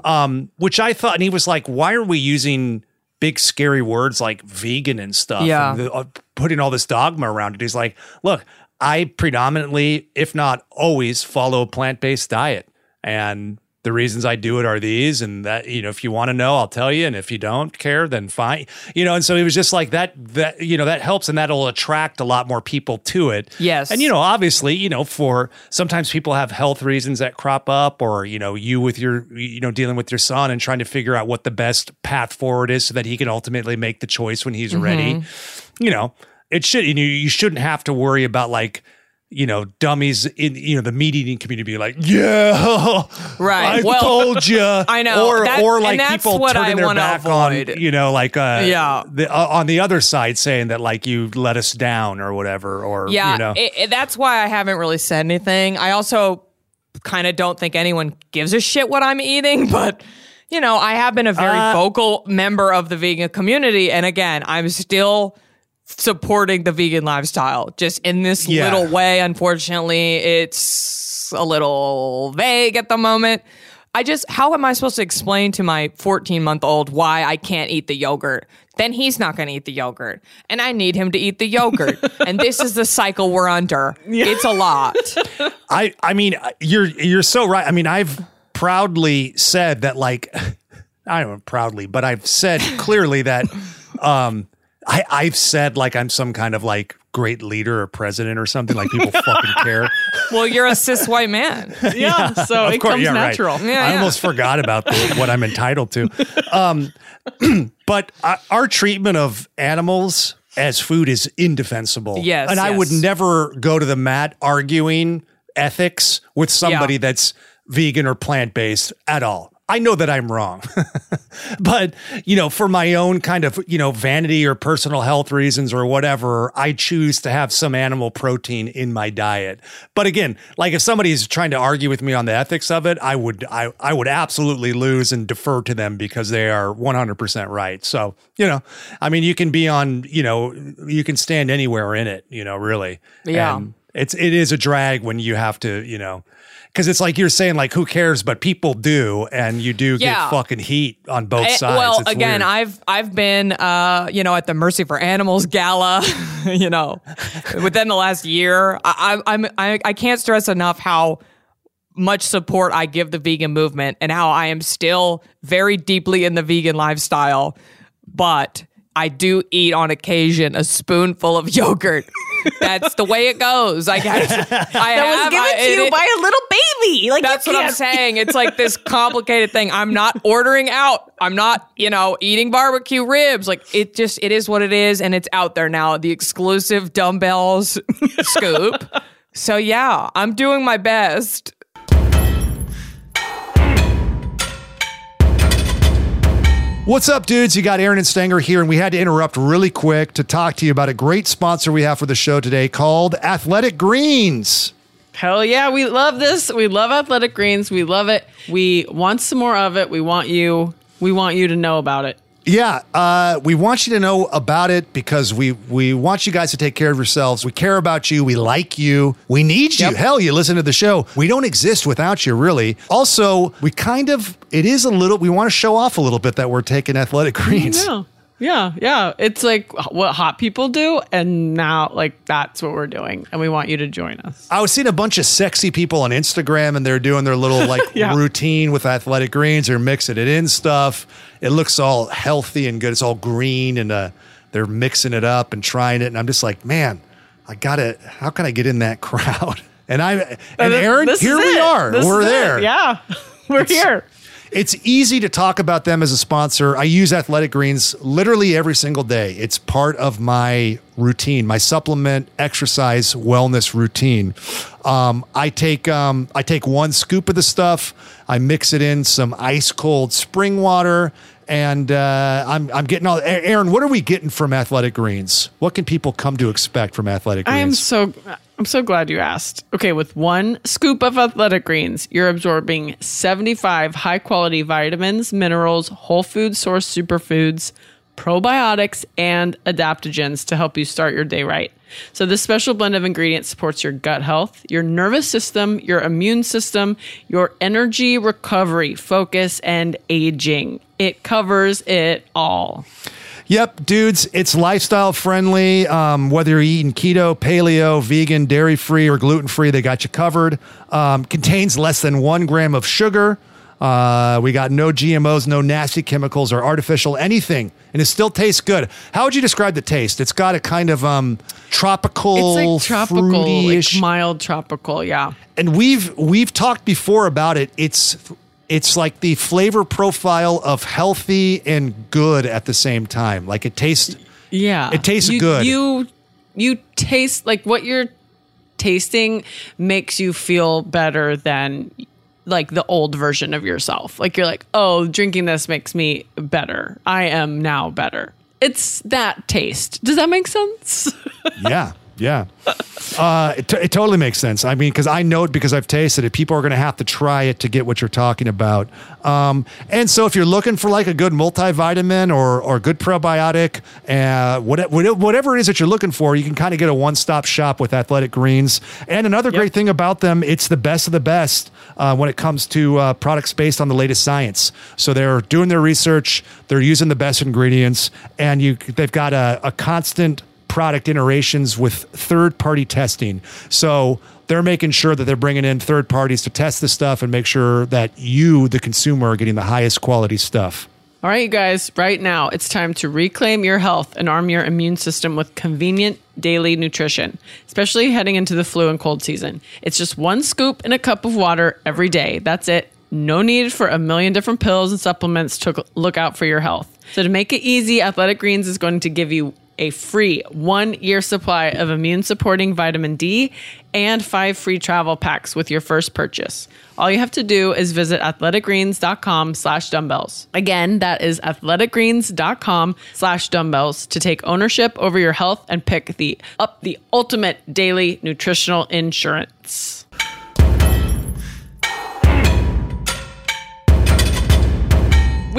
Um, which I thought, and he was like, why are we using big scary words like vegan and stuff? Yeah. And the- uh, putting all this dogma around it. He's like, look, I predominantly, if not always, follow a plant based diet. And the reasons I do it are these, and that, you know, if you want to know, I'll tell you. And if you don't care, then fine. You know, and so he was just like that, that, you know, that helps and that'll attract a lot more people to it. Yes. And, you know, obviously, you know, for sometimes people have health reasons that crop up, or, you know, you with your, you know, dealing with your son and trying to figure out what the best path forward is so that he can ultimately make the choice when he's ready. Mm-hmm. You know, it should, you know, you shouldn't have to worry about like, you know, dummies in you know the meat eating community be like, yeah, Right. I Well, told you. I know. or That- or like that's people what turning I their back avoid. on, you know, like uh, Yeah. the, uh, on the other side saying that like you let us down or whatever, or Yeah, you know, it, it- that's why I haven't really said anything. I also kind of don't think anyone gives a shit what I'm eating, but you know, I have been a very Uh, vocal member of the vegan community, and again, I'm still supporting the vegan lifestyle. Just in this Yeah. little way, unfortunately, it's a little vague at the moment. I just, how am I supposed to explain to my 14 month old why I can't eat the yogurt? Then he's not going to eat the yogurt. And I need him to eat the yogurt. and this is the cycle we're under. It's a lot. I I mean you're you're so right. I mean I've proudly said that like I don't know proudly, but I've said clearly that um I I've said like I'm some kind of like great leader or president or something like people fucking care. Well, you're a cis white man. Yeah, so Of it course, comes yeah, right. Yeah, I yeah. almost forgot about the, what I'm entitled to. Um, but uh, our treatment of animals as food is indefensible. Yes, and I would never go to the mat arguing ethics with somebody Yeah. that's vegan or plant based at all. I know that I'm wrong. but, you know, for my own kind of, you know, vanity or personal health reasons or whatever, I choose to have some animal protein in my diet. But again, like if somebody's trying to argue with me on the ethics of it, I would I I would absolutely lose and defer to them because they are 100% right. So, you know, I mean, you can be on, you know, you can stand anywhere in it, you know, really. Yeah. And it's it is a drag when you have to, you know, because it's like you're saying, like, who cares? But people do, and you do Yeah. get fucking heat on both Eh, sides. well, It's again, weird. I've I've been uh, you know at the Mercy for Animals gala, you know, within the last year. I, I, I'm I, I can't stress enough how much support I give the vegan movement and how I am still very deeply in the vegan lifestyle, but I do eat on occasion a spoonful of yogurt. That's the way it goes. I guess I have. That was given I- to you it- by a little baby. Like that's what I'm saying. It's like this complicated thing. I'm not ordering out. I'm not, you know, eating barbecue ribs. Like it just it is what it is and it's out there now. The exclusive dumbbells scoop. So yeah, I'm doing my best. What's up, dudes? You got Erin and Stanger here, and we had to interrupt really quick to talk to you about a great sponsor we have for the show today called Athletic Greens. Hell yeah, we love this. We love athletic greens. We love it. We want some more of it. We want you. We want you to know about it. Yeah, uh, we want you to know about it because we we want you guys to take care of yourselves. We care about you. We like you. We need you. Yep. Hell, you listen to the show. We don't exist without you, really. Also, we kind of it is a little. We want to show off a little bit that we're taking athletic greens. Yeah, yeah. It's like what hot people do, and now like that's what we're doing, and we want you to join us. I was seeing a bunch of sexy people on Instagram and they're doing their little like Yeah. routine with athletic greens. They're mixing it in stuff. It looks all healthy and good. It's all green and uh, they're mixing it up and trying it. And I'm just like, man, I gotta, how can I get in that crowd? And I, and Erin, This here we are. This We're is it. there. Yeah, we're here. It's easy to talk about them as a sponsor. I use Athletic Greens literally every single day. It's part of my routine, my supplement, exercise, wellness routine. Um, I take um, I take one scoop of the stuff. I mix it in some ice cold spring water, and uh, I'm I'm getting all. Erin, what are we getting from Athletic Greens? What can people come to expect from Athletic Greens? I am so I'm so glad you asked. Okay, with one scoop of athletic greens, you're absorbing 75 high quality vitamins, minerals, whole food source superfoods, probiotics, and adaptogens to help you start your day right. So this special blend of ingredients supports your gut health, your nervous system, your immune system, your energy recovery, focus, and aging. It covers it all. Yep, dudes, it's lifestyle friendly. Um, whether you're eating keto, paleo, vegan, dairy free, or gluten free, they got you covered. Um, contains less than one gram of sugar. Uh, we got no GMOs, no nasty chemicals or artificial anything, and it still tastes good. How would you describe the taste? It's got a kind of um, tropical, It's like tropical, like mild tropical, yeah. and we've we've talked before about it. It's it's like the flavor profile of healthy and good at the same time. Like it tastes. Yeah. It tastes you, good. You you taste like what you're tasting makes you feel better than like the old version of yourself. Like you're like, "Oh, drinking this makes me better. I am now better." It's that taste. Does that make sense? yeah, yeah. Uh, it, t- it totally makes sense. I mean, because I know it because I've tasted it. People are going to have to try it to get what you're talking about. Um, and so, if you're looking for like a good multivitamin or or good probiotic, uh, what, what- whatever it is that you're looking for, you can kind of get a one stop shop with Athletic Greens. And another great thing about them, it's the best of the best uh, when it comes to uh, products based on the latest science. So they're doing their research, they're using the best ingredients, and you they've got a, a constant product iterations with third party testing. So they're making sure that they're bringing in third parties to test the stuff and make sure that you, the consumer, are getting the highest quality stuff. All right, you guys, right now it's time to reclaim your health and arm your immune system with convenient daily nutrition, especially heading into the flu and cold season. It's just one scoop in a cup of water every day. That's it. No need for a million different pills and supplements to look out for your health. So, to make it easy, Athletic Greens is going to give you a free one year supply of immune supporting vitamin D and five free travel packs with your first purchase. All you have to do is visit athleticgreens.com slash dumbbells. Again, that is athleticgreens.com slash dumbbells to take ownership over your health and pick the up the ultimate daily nutritional insurance.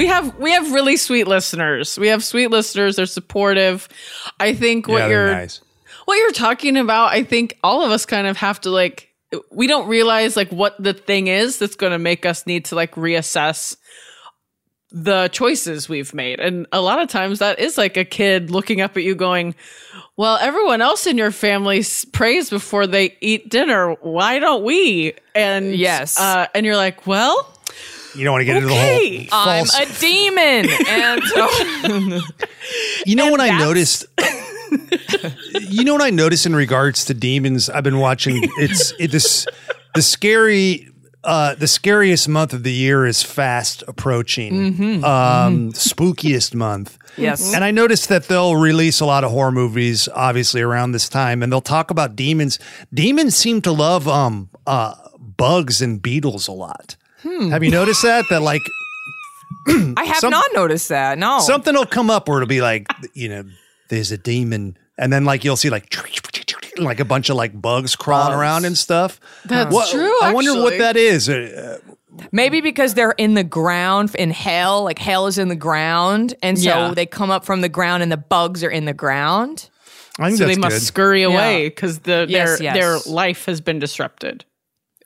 We have we have really sweet listeners. We have sweet listeners. They're supportive. I think what Yeah, you're nice. what you're talking about, I think all of us kind of have to like we don't realize like what the thing is that's going to make us need to like reassess the choices we've made. And a lot of times that is like a kid looking up at you going, "Well, everyone else in your family prays before they eat dinner. Why don't we?" And Yes. uh, and you're like, "Well, You don't want to get Okay, into the whole I'm a demon, and so you know what I noticed? you know what I noticed in regards to demons? I've been watching. It's it, this the scary. Uh, the scariest month of the year is fast approaching. Um, spookiest month. Yes. And I noticed that they'll release a lot of horror movies, obviously around this time, and they'll talk about demons. Demons seem to love um uh bugs and beetles a lot. Have you noticed that? That like I have Some- not noticed that. No, something will come up where it'll be like, you know, there's a demon, and then like you'll see like like a bunch of like bugs crawling around and stuff. That's What- true, I wonder what that is. Uh, maybe because they're in the ground in hell. Like hell is in the ground, and so Yeah. they come up from the ground, and the bugs are in the ground. I think so they must good. scurry away because the Yes, their yes. their life has been disrupted."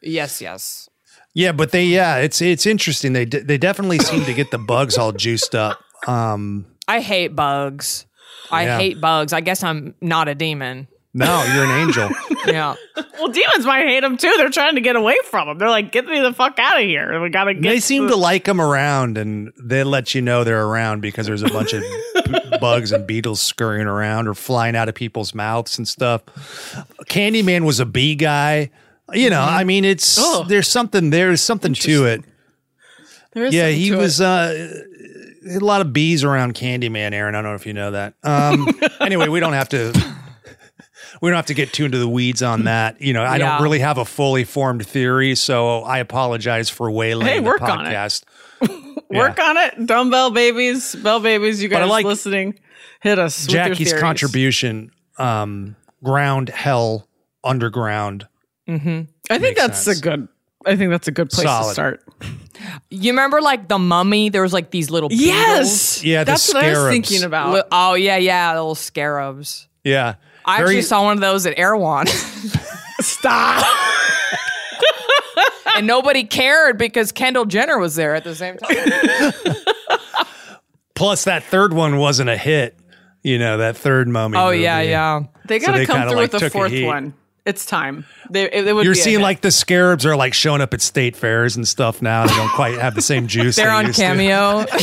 Yes, yes. Yeah, but they yeah, it's it's interesting. They they definitely seem to get the bugs all juiced up. Um, I hate bugs. I Yeah. hate bugs. I guess I'm not a demon. No, you're an angel. Yeah. Well, demons might hate them too. They're trying to get away from them. They're like, get me the fuck out of here. We gotta get. they seem the- to like them around, and they let you know they're around because there's a bunch of b- bugs and beetles scurrying around or flying out of people's mouths and stuff. Candyman was a bee guy. You know, I mean, it's Oh. there's something there's something to it. There is Yeah, he was uh, a lot of bees around Candyman, Erin. I don't know if you know that. Um, anyway, we don't have to. We don't have to get too into the weeds on that. You know, I Yeah. don't really have a fully formed theory, so I apologize for waylaying Hey, the work on it. podcast. Work on it, dumbbell babies, bell babies. You guys like listening, hit us. with your Jackie's contribution, um, ground, hell, underground. Mm-hmm. I think that's sense. a good. I think that's a good place to start. You remember like the mummy? There was like these little beetles? Yes, Yeah, the that's what I was thinking about. Li- Oh yeah, yeah, little scarabs. Yeah, I Very- actually saw one of those at Erewhon, Stop. and nobody cared because Kendall Jenner was there at the same time. Plus, that third one wasn't a hit. You know, that third mummy. Oh yeah, movie. yeah. They So gotta they come kinda, through like, with the took a fourth heat. one. It's time. They, it, it would You're seeing like the scarabs are like showing up at state fairs and stuff now. They don't quite have the same juice. They're they on. Cameo.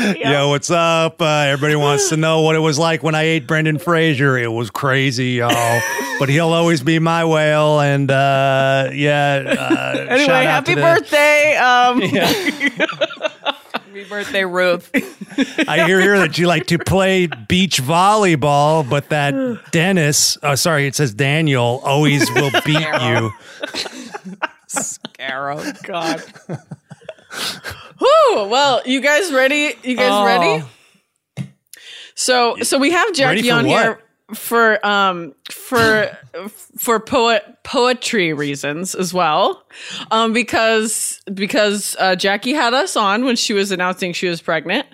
Yo, what's up? Uh, everybody wants to know what it was like when I ate Brendan Fraser. It was crazy, y'all. but he'll always be my whale. And uh, yeah. Uh, Anyway, happy birthday. Um, Happy birthday, Ruth. I hear here that you like to play beach volleyball, but that Dennis, oh, sorry, it says Daniel, always will beat you. Scarab. God. Whew, well, you guys ready? You guys Oh. ready? So so we have Jackie for on what? here for um for for poet poetry reasons as well. Um because because uh, Jackie had us on when she was announcing she was pregnant.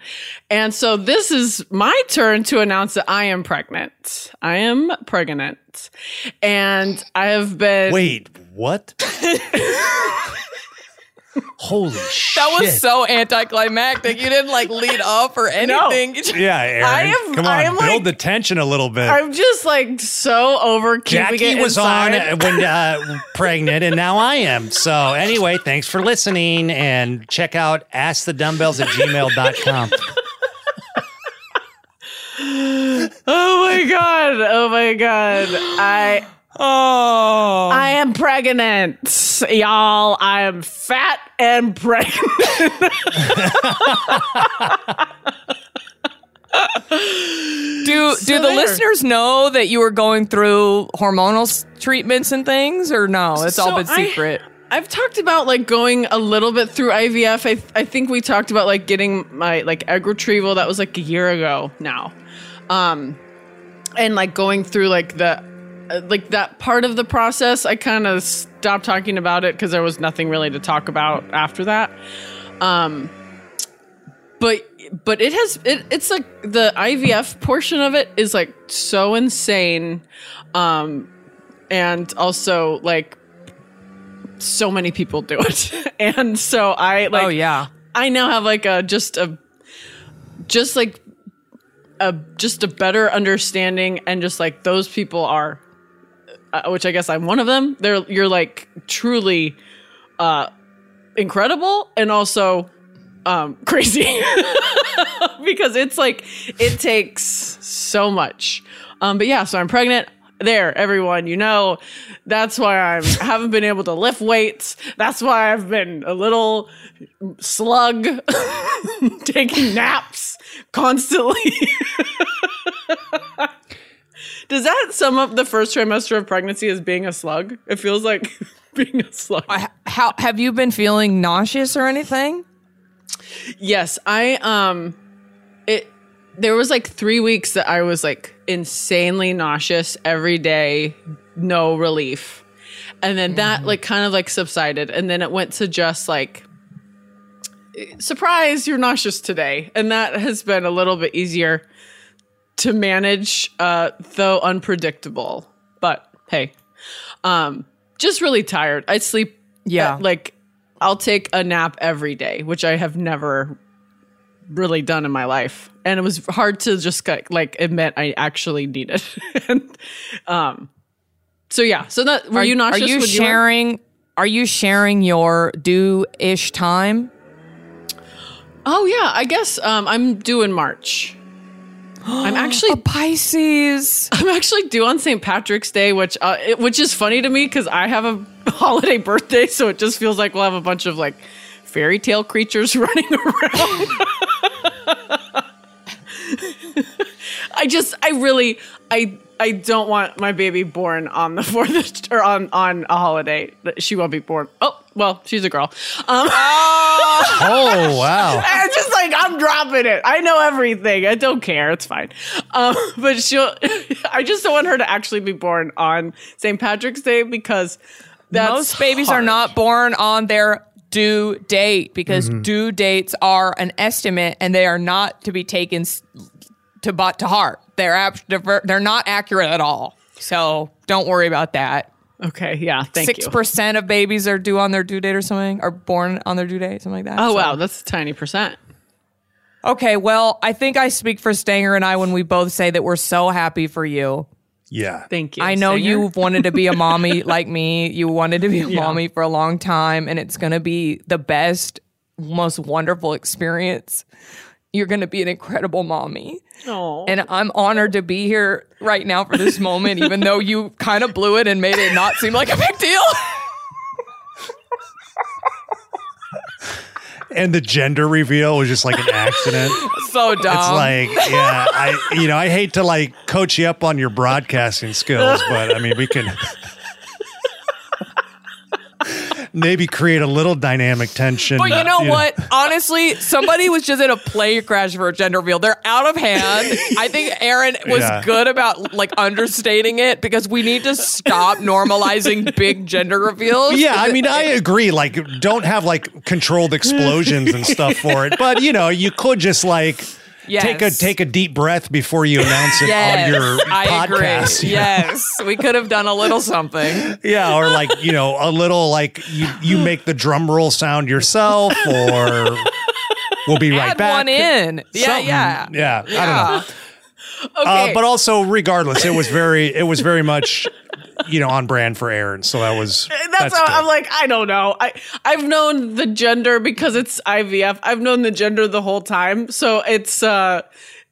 And so this is my turn to announce that I am pregnant. I am pregnant. And I have been Wait, what? Holy shit. That was so anticlimactic. You didn't like lead up or anything. You just- Yeah, Erin. I am- Come I on, am, build like- the tension a little bit. I'm just like so over keeping Jackie it was inside. on when uh, pregnant, and now I am. So, anyway, thanks for listening. And check out askthedumbbells at gmail.com. Oh my god! Oh my god! I Oh. I am pregnant, y'all. I am fat and pregnant. do do the there. listeners know that you were going through hormonal treatments and things, or no? It's all been secret. I've talked about like going a little bit through IVF. I I think we talked about like getting my like egg retrieval. That was like a year ago now, um, and like going through like the like that part of the process. I kind of stopped talking about it because there was nothing really to talk about after that. Um, but but it has it, it's like the IVF portion of it is like so insane, um, and also like so many people do it and so i like oh yeah. i now have like a just a just like a just a better understanding and just like those people are uh, which i guess i'm one of them they're you're like truly uh incredible and also um crazy. Because it's like it takes so much. Um but yeah so i'm pregnant. There everyone you know that's why i'm haven't been able to lift weights. That's why i've been a little slug taking naps constantly does that sum up the first trimester of pregnancy as being a slug it feels like being a slug I- How have you been feeling nauseous or anything? Yes, I um it there was like 3 weeks that I was like insanely nauseous every day, no relief. And then that like kind of like subsided and then it went to just like surprise you're nauseous today. And that has been a little bit easier to manage uh though unpredictable. But hey, um just really tired. I sleep Yeah. uh, like I'll take a nap every day, which I have never really done in my life, and it was hard to just get, like admit I actually need it. and um, so yeah, so that were are you nauseous? Are you were- sharing? are you sharing your due ish time? oh yeah, I guess um, I'm due in March. I'm actually A Pisces. I'm actually due on St. Patrick's Day, which uh, it, which is funny to me because I have a holiday birthday, so it just feels like we'll have a bunch of like fairy tale creatures running around. I just, I really, I, I don't want my baby born on the fourth or on on a holiday. That She won't be born. Oh, well, she's a girl. Um, Oh wow. it's just like I'm dropping it. I know everything. I don't care. It's fine. Um, but she'll. I just don't want her to actually be born on St. Patrick's Day because that's Most babies are not born on their due date because due dates are an estimate and they are not to be taken to but to heart. They're ab- they're they're not accurate at all. So don't worry about that. Okay. Yeah. Thank Six you. percent of babies are due on their due date or something, are born on their due date, something like that. Oh So- wow, that's a tiny percent. Okay, well, I think I speak for Stanger and I when we both say that we're so happy for you. Yeah. Thank you. I know Singer. you've wanted to be a mommy like me. You wanted to be a mommy for a long time, and it's going to be the best, most wonderful experience. You're going to be an incredible mommy. Aw. And I'm honored to be here right now for this moment, even though you kind of blew it and made it not seem like a big deal. And the gender reveal was just like an accident. so dumb. It's like, yeah, I you know, I hate to like coach you up on your broadcasting skills, but I mean, we can maybe create a little dynamic tension. But you know what? Honestly, somebody was just in a play crash for a gender reveal. They're out of hand. I think Erin was Yeah. good about like understating it because we need to stop normalizing big gender reveals. Yeah, I mean, I agree. Like, don't have like controlled explosions and stuff for it, but you know, you could just like take a take a deep breath before you announce it Yes, on your I podcast. agree. Yes, we could have done a little something. Yeah, or like you know, a little like you you make the drum roll sound yourself, or we'll be right Add back. one in. Yeah, Something. yeah, yeah. I don't know. Okay. Uh, but also, regardless, it was very, it was very much, you know, on brand for Erin. So that was that's, how. I'm like, I don't know. I I've known the gender because it's IVF. I've known the gender the whole time, so it's uh,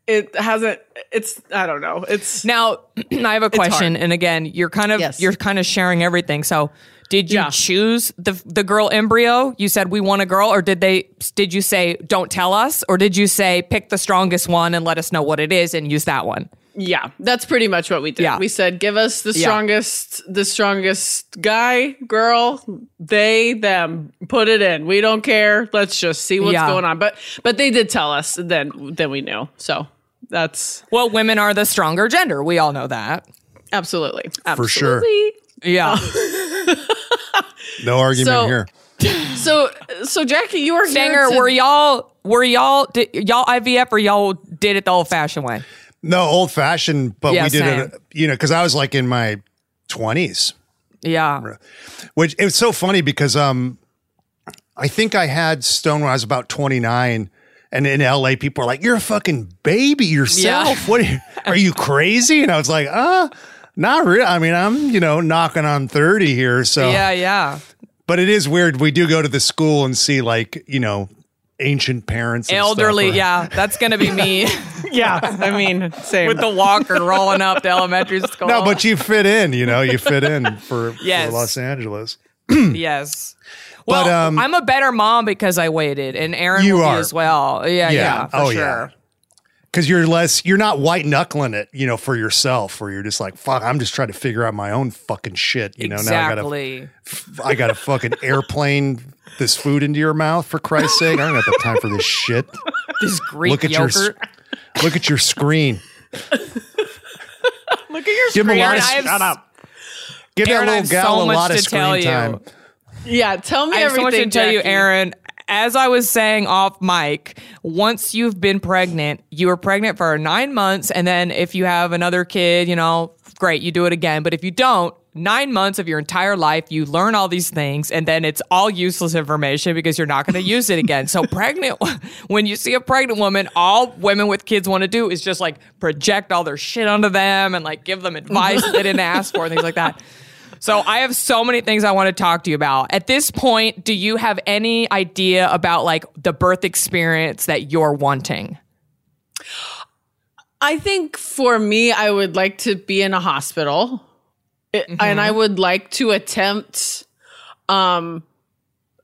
it hasn't. It's I don't know. It's Now, I have a question, and again, you're kind of Yes. you're kind of sharing everything. So, did you Yeah. choose the the girl embryo? You said we want a girl, or did they? Did you say don't tell us, or did you say pick the strongest one and let us know what it is and use that one? Yeah. That's pretty much what we did. Yeah. We said, give us the Yeah. strongest, the strongest guy, girl, they, them. Put it in. We don't care. Let's just see what's Yeah. going on. But but they did tell us. Then then we knew. So that's Well, women are the stronger gender. We all know that. absolutely For sure. absolutely. Yeah. No argument So- here. So so Jackie, you were Stanger, here to- were y'all were y'all did y'all IVF or y'all did it the old fashioned way? No, old fashioned, but Yeah, we did same. it, you know, because I was like in my 20s, Yeah. which it was so funny because um, I think I had Stone when I was about 29. And in LA, people are like, You're a fucking baby yourself. Yeah. What are you, are you crazy? And I was like, Uh, not really. I mean, I'm, you know, knocking on 30 here. So, Yeah, yeah. but it is weird. We do go to the school and see, like, you know, ancient parents, and stuff. Elderly, yeah. That's gonna be me Yeah, I mean, same. with the walker rolling up to elementary school. No, but you fit in, you know, you fit in for, Yes. for Los Angeles. yes. Well, But, um, I'm a better mom because I waited, and Erin You will are. be as well. Yeah, yeah, Yeah. for Oh, sure. yeah. Because you're less, you're not white knuckling it, you know, for yourself, where you're just like, fuck, I'm just trying to figure out my own fucking shit, you know. exactly. Now I gotta, I gotta fucking airplane this food into your mouth for Christ's sake. I don't have the time for this shit. This Greek Look at yogurt. s- look at your screen. Look at your Give him a screen. lot of, have Shut up. give Erin, that little gal so a lot of to tell screen you. time. Yeah, tell me I have so everything. much to tell you, Jackie. Erin. As I was saying off mic, once you've been pregnant, you were pregnant for nine months, and then if you have another kid, you know, great, you do it again. But if you don't, nine months of your entire life, you learn all these things, and then it's all useless information because you're not going to use it again. So, pregnant, when you see a pregnant woman, all women with kids want to do is just like project all their shit onto them and like give them advice they didn't ask for things like that. So, I have so many things I want to talk to you about. At this point, do you have any idea about like the birth experience that you're wanting? I think for me, I would like to be in a hospital, It- and I would like to attempt. Um,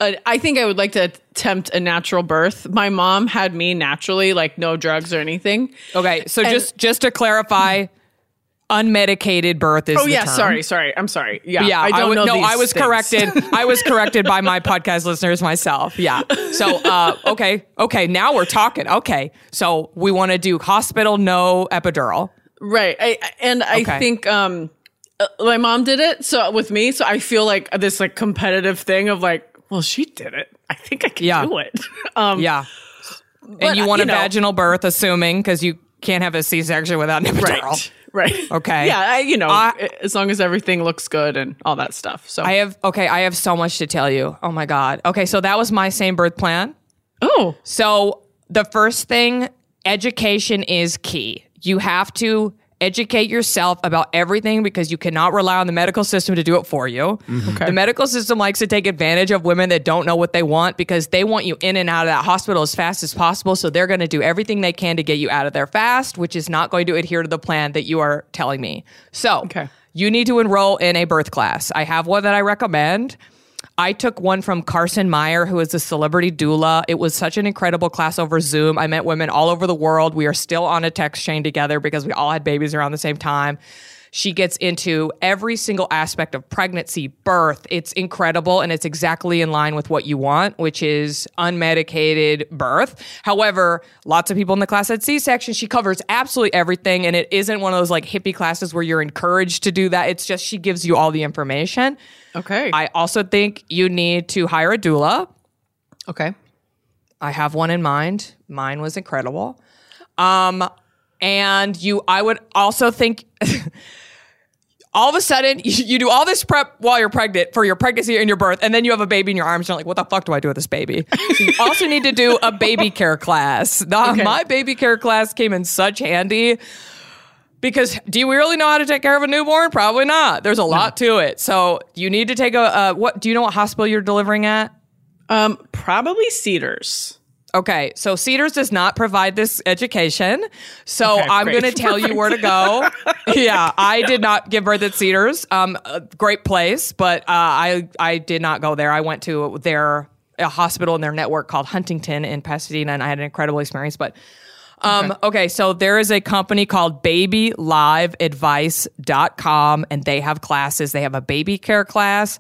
a- I think I would like to attempt a natural birth. My mom had me naturally, like no drugs or anything. Okay, so just just to clarify, unmedicated birth is Oh yeah, term. sorry, sorry. I'm sorry. Yeah, Yeah, I don't w- know. No, I was things. corrected. I was corrected by my podcast listeners myself. Yeah. So, uh, okay, okay. Now we're talking. Okay, so we want to do hospital, no epidural. Right. I, I- and I Okay. think um uh, my mom did it so with me, so I feel like this like competitive thing of like, well, she did it. I think I can Yeah. do it. Um Yeah. but, and you want you a know- vaginal birth, assuming because you can't have a C-section without an epidural. right. Right. Okay. Yeah, I, you know, I- as long as everything looks good and all that stuff. So I have okay. I have so much to tell you. Oh my god. Okay, so that was my same birth plan. Oh, So the first thing, education is key. You have to educate yourself about everything because you cannot rely on the medical system to do it for you. Mm-hmm. Okay. The medical system likes to take advantage of women that don't know what they want because they want you in and out of that hospital as fast as possible. So they're going to do everything they can to get you out of there fast, which is not going to adhere to the plan that you are telling me. So Okay. you need to enroll in a birth class. I have one that I recommend. I took one from Carson Meyer, who is a celebrity doula. It was such an incredible class over Zoom. I met women all over the world. We are still on a text chain together because we all had babies around the same time. She gets into every single aspect of pregnancy, birth. It's incredible and it's exactly in line with what you want, which is unmedicated birth. However, lots of people in the class had C section. She covers absolutely everything and it isn't one of those like hippie classes where you're encouraged to do that. It's just she gives you all the information. okay. I also think you need to hire a doula. okay. I have one in mind. Mine was incredible. Um, and you, I would also think. All of a sudden, you, you do all this prep while you're pregnant for your pregnancy and your birth, and then you have a baby in your arms. And you're like, "What the fuck do I do with this baby?" So you also need to do a baby care class. The- Okay. My baby care class came in such handy because do we really know how to take care of a newborn? Probably not. There's a lot to it. So you need to take a uh, what? Do you know what hospital you're delivering at? Um, probably cedars. Okay, so Cedars does not provide this education. So Okay, I'm going to tell you where to go. yeah, I did not give birth at Cedars. Um, a great place, but uh, I I did not go there. I went to their a hospital in their network called Huntington in Pasadena, and I had an incredible experience. But um, okay. so there is a company called babyliveadvice.com, and they have classes. They have a baby care class.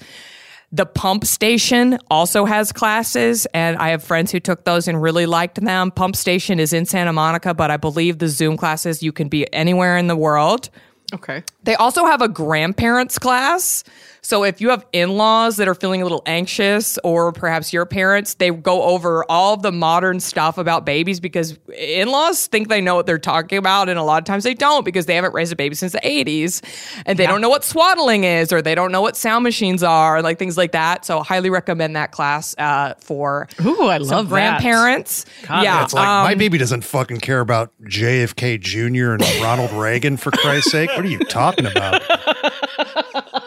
The pump station also has classes, and I have friends who took those and really liked them. Pump station is in Santa Monica, but I believe the Zoom classes you can be anywhere in the world. Okay. They also have a grandparents class. So if you have in-laws that are feeling a little anxious or perhaps your parents, they go over all the modern stuff about babies because in-laws think they know what they're talking about and a lot of times they don't because they haven't raised a baby since the 80s and they don't know what swaddling is or they don't know what sound machines are like things like that. So highly recommend that class uh, for Ooh, I some love that. grandparents. yeah, It's like um, my baby doesn't fucking care about JFK Jr. and Ronald Reagan for Christ's sake. What are you talking about?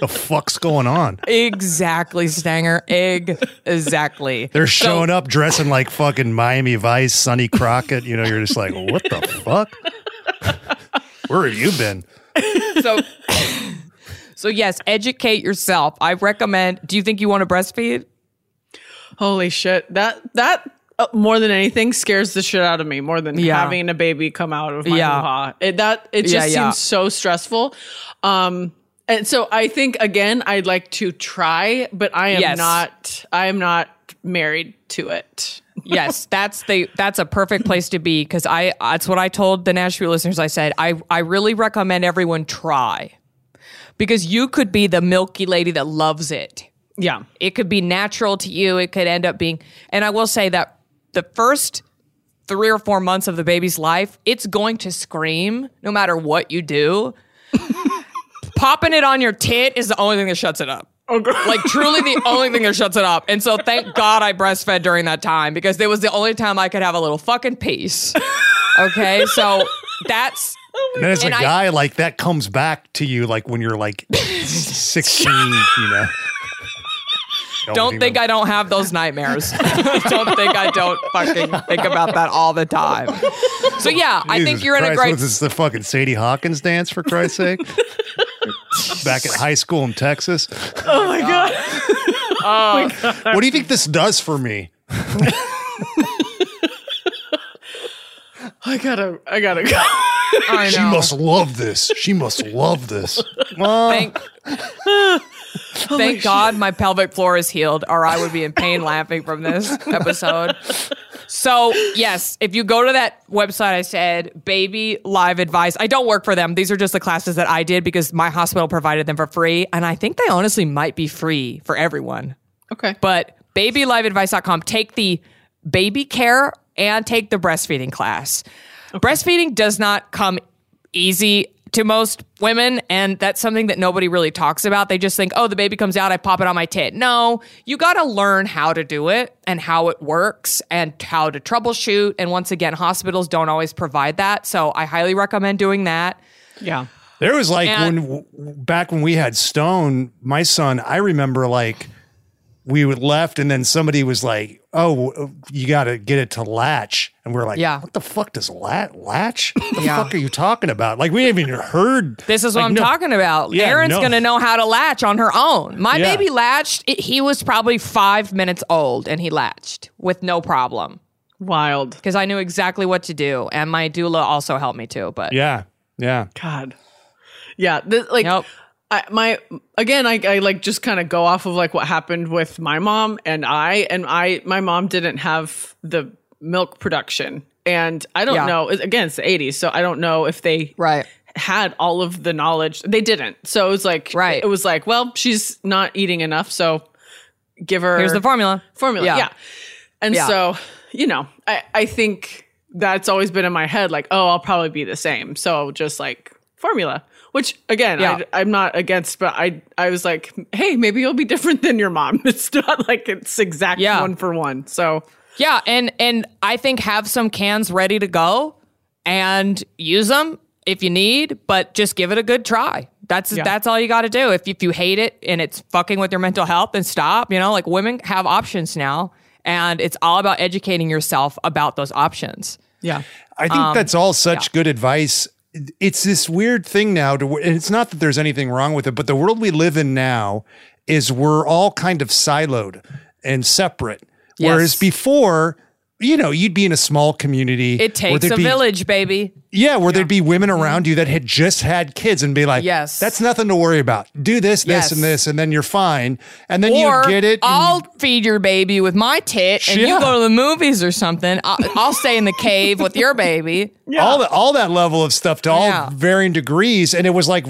the fuck's going on? exactly, Stanger. Exactly. They're showing up dressing like fucking Miami Vice, Sonny Crockett. You know, you're just like, what the fuck? Where have you been? so so yes educate yourself i recommend do you think you want to breastfeed Holy shit. That that uh, more than anything scares the shit out of me more than Yeah. having a baby come out of my Yeah. hoo-ha. It that it just Yeah, yeah. seems so stressful. Um and so I think again I'd like to try, but I am Yes. not I am not married to it. yes that's the that's a perfect place to be because i that's what i told the nashville listeners i said i i really recommend everyone try because you could be the milky lady that loves it Yeah. it could be natural to you it could end up being and i will say that the first three or four months of the baby's life it's going to scream no matter what you do popping it on your tit is the only thing that shuts it up. like truly the only thing that shuts it up. And so thank God I breastfed during that time because it was the only time I could have a little fucking peace. Okay, so that's oh And then as a And I- guy, like that comes back to you, like when you're like 16, you know. don't think I don't have those nightmares. don't think I don't fucking think about that all the time. So yeah, I think you're in a great Was this the fucking Sadie Hawkins dance for Christ's sake? Back at high school in Texas. Oh my god. Oh. oh. my god. What do you think this does for me? I gotta. I gotta go. I She must love this. She must love this. Thank, oh, thank God my pelvic floor is healed, or I would be in pain laughing from this episode. So, yes, if you go to that website, I said baby live advice. I don't work for them. These are just the classes that I did because my hospital provided them for free. And I think they honestly might be free for everyone. Okay. But babyliveadvice.com, take the baby care and take the breastfeeding class. Breastfeeding does not come easy to most women, and that's something that nobody really talks about. They just think, oh, the baby comes out, I pop it on my tit. No, you got to learn how to do it and how it works and how to troubleshoot. And once again, hospitals don't always provide that. So I highly recommend doing that. yeah. There was like And- when back when we had Stone, my son, I remember like we would left and then somebody was like, "Oh, uh, you got to get it to latch." And we're like, Yeah. what the fuck does lat latch? What the Yeah. fuck are you talking about?" Like we haven't even heard This is what I'm no- talking about. Yeah, Erin's no. going to know how to latch on her own. My Yeah. baby latched. It, he was probably five minutes old and he latched with no problem Wild. because I knew exactly what to do. And my doula also helped me too. But Yeah. Yeah. God. Yeah. This, like. Nope. I, my again, I, I like just kind of go off of like what happened with my mom and I, and I, my mom didn't have the milk production, and I don't Yeah. know. Again, it's the '80s, so I don't know if they Right. had all of the knowledge. They didn't. So it was like, Right. It was like, well, she's not eating enough, so give her here's the formula. formula. Yeah. Yeah. And Yeah. so, you know, I, I think that's always been in my head like, oh, I'll probably be the same. So just like formula, which again, Yeah. I, I'm not against, but I, I was like, hey, maybe you'll be different than your mom. It's not like it's exact Yeah. one for one. So, Yeah, and and I think have some cans ready to go and use them if you need, but just give it a good try. That's Yeah. that's all you got to do. If if you hate it and it's fucking with your mental health, then stop. You know, like women have options now, and it's all about educating yourself about those options. yeah. I think um, that's all such good advice. It's this weird thing now to and it's not that there's anything wrong with it, but the world we live in now is we're all kind of siloed and separate. Whereas before, you know, you'd be in a small community. It takes a be- village, baby. Yeah, where there'd be women mm-hmm. around you that had just had kids and be like, Yes. that's nothing to worry about. Do this, this, Yes. and this, and then you're fine. And then Or you get it. I'll feed your baby with my tit, and Yeah. you go to the movies or something. I'll, I'll stay in the cave with your baby. Yeah. all that all that level of stuff to all Yeah. varying degrees and it was like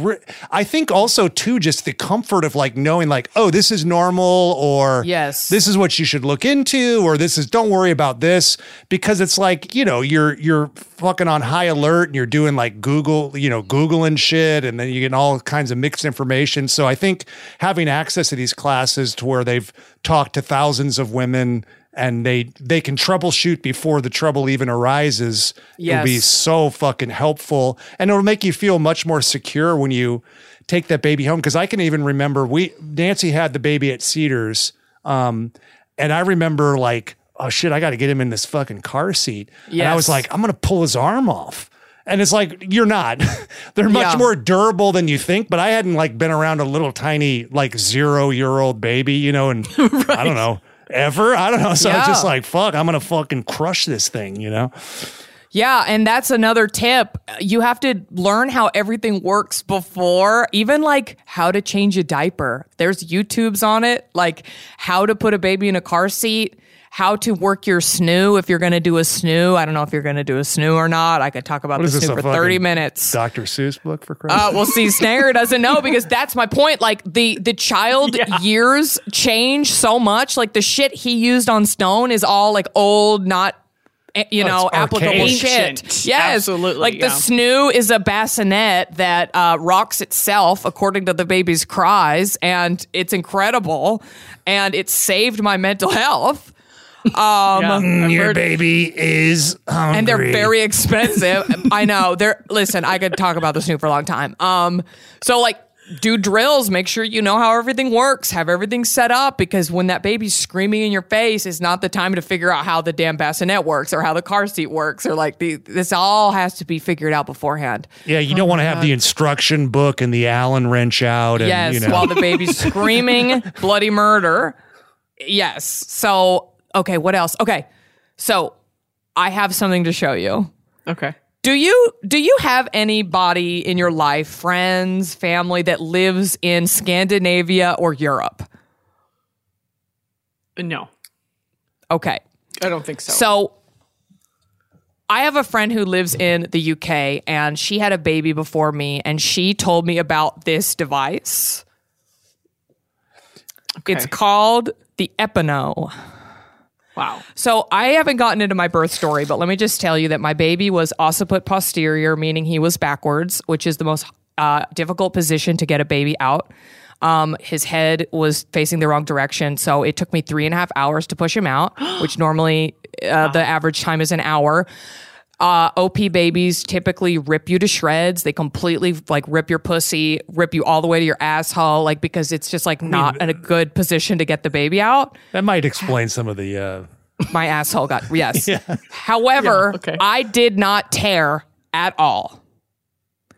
i think also too just the comfort of like knowing like oh this is normal or Yes. this is what you should look into or this is don't worry about this because it's like you know you're you're fucking on high alert and you're doing like google you know googling shit and then you get all kinds of mixed information. So i think having access to these classes to where they've talked to thousands of women and they they can troubleshoot before the trouble even arises it'll be so fucking helpful. And it'll make you feel much more secure when you take that baby home. Because i can even remember we nancy had the baby at cedars um, and i remember like oh shit i gotta get him in this fucking car seat. And i was like i'm gonna pull his arm off and it's like you're not. They're much Yeah. more durable than you think but i hadn't like been around a little tiny like zero year old baby you know and i don't know ever? I don't know. So i was just like fuck i'm gonna fucking crush this thing you know? Yeah, and that's another tip. You have to learn how everything works before, even like how to change a diaper. There's YouTubes on it, like how to put a baby in a car seat, how to work your snoo if you're going to do a snoo. I don't know if you're going to do a snoo or not. I could talk about What the is this, snoo for 30 minutes. dr seuss book for christ Uh, well, see, Stanger doesn't know because that's my point. Like the the child years change so much. Like the shit he used on Stone is all like old, not eh, you know, it's applicable archaic. shit. Ancient. Yes, Absolutely, Like the snoo is a bassinet that uh, rocks itself according to the baby's cries, and it's incredible, and it saved my mental health. Um, Yeah, I've Your heard- baby is hungry. and they're very expensive. I know. They're listen, I could talk about the Snoo for a long time. Um, so like do drills, make sure you know how everything works, have everything set up because when that baby's screaming in your face is not the time to figure out how the damn bassinet works or how the car seat works or like the this all has to be figured out beforehand. Yeah, you don't want to have the instruction book and the Allen wrench out. And, yes, you know. while the baby's screaming bloody murder. Yes. So, okay, what else? Okay. So, I have something to show you. Okay. Do you do you have anybody in your life, friends, family that lives in Scandinavia or Europe? No, Okay. I don't think so. So I have a friend who lives in the UK and she had a baby before me and she told me about this device. Okay. It's called the Epi-No. Wow. So I haven't gotten into my birth story, but let me just tell you that my baby was occiput posterior, meaning he was backwards, which is the most uh, difficult position to get a baby out. Um, his head was facing the wrong direction, so it took me three and a half hours to push him out, which normally uh, the average time is an hour. Uh, OP babies typically rip you to shreds. They completely like rip your pussy, rip you all the way to your asshole, like because it's just like not in a good position to get the baby out that might explain some of the. Uh, my asshole got yes. However, Yeah, okay. I did not tear at all.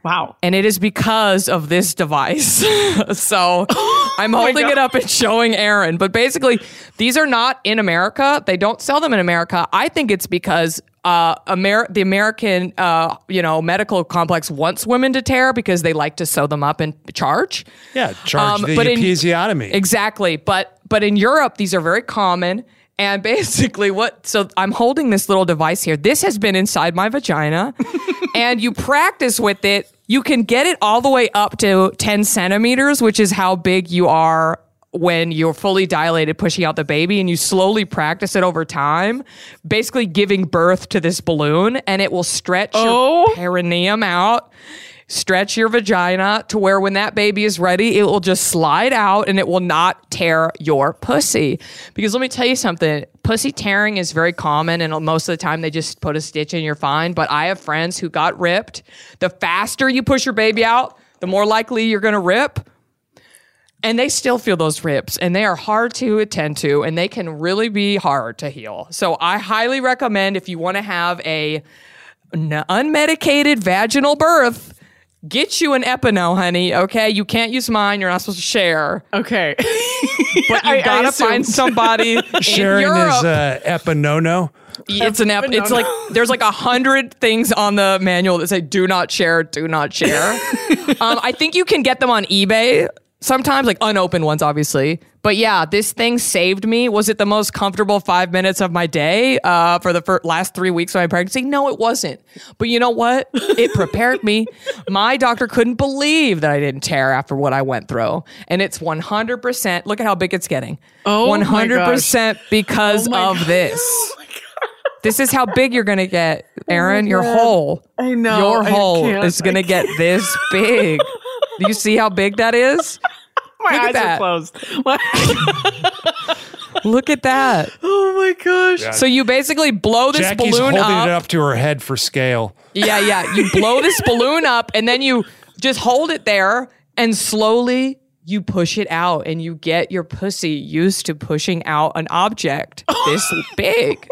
Wow. And it is because of this device. so I'm holding God. it up and showing Erin. But basically, these are not in America. They don't sell them in America. I think it's because uh, Amer- the American, uh, you know, medical complex wants women to tear because they like to sew them up and charge. yeah, charge Um, the but in- episiotomy. Exactly. But but in Europe, these are very common. And basically, what so I'm holding this little device here. This has been inside my vagina, and you practice with it. You can get it all the way up to 10 centimeters, which is how big you are when you're fully dilated, pushing out the baby, and you slowly practice it over time, basically giving birth to this balloon, and it will stretch Oh. your perineum out stretch your vagina to where when that baby is ready, it will just slide out and it will not tear your pussy. Because let me tell you something pussy tearing is very common, and most of the time they just put a stitch and you're fine. But I have friends who got ripped. The faster you push your baby out, the more likely you're gonna rip. And they still feel those rips, and they are hard to attend to, and they can really be hard to heal. So, I highly recommend if you want to have a n- unmedicated vaginal birth, get you an Epi-No, honey. Okay, you can't use mine. You're not supposed to share, Okay. but you I- I gotta find somebody Sharing in Europe. is uh, epinono. it's an ep- Epi-No. It's like there's like a hundred things on the manual that say "do not share, do not share." um, I think you can get them on eBay sometimes, like unopened ones, obviously. But yeah, this thing saved me. Was it the most comfortable five minutes of my day uh, for the last three weeks of my pregnancy? No, it wasn't. But you know what? It prepared me. My doctor couldn't believe that I didn't tear after what I went through, and it's 100%. Look at how big it's getting. Oh my 100% because Oh of God. this. This is how big you're gonna get, Erin. your hole. I know, Your hole is gonna get this big. Do you see how big that is? My Look eyes are closed. My- Look at that. oh my gosh. So you basically blow this Jackie's balloon holding up. it up to her head for scale. Yeah, yeah. You blow this balloon up and then you just hold it there and slowly you push it out and you get your pussy used to pushing out an object this big.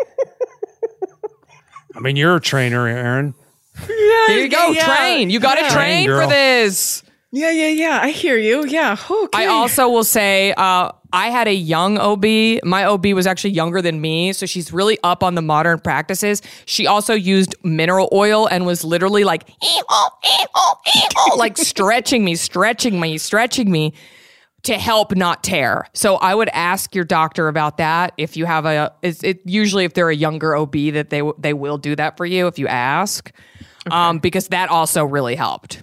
I mean, you're a trainer, Erin. Yeah, There you go. yeah. Train. You got to Yeah. train Train, for this. Yeah, yeah, yeah. I hear you. Yeah. Okay. I also will say uh, I had a young OB. My OB was actually younger than me, so she's really up on the modern practices. She also used mineral oil and was literally like, like stretching me, stretching me, stretching me to help not tear. So I would ask your doctor about that. If you have a, it's, it usually if they're a younger OB that they they will do that for you if you ask, um, because that also really helped.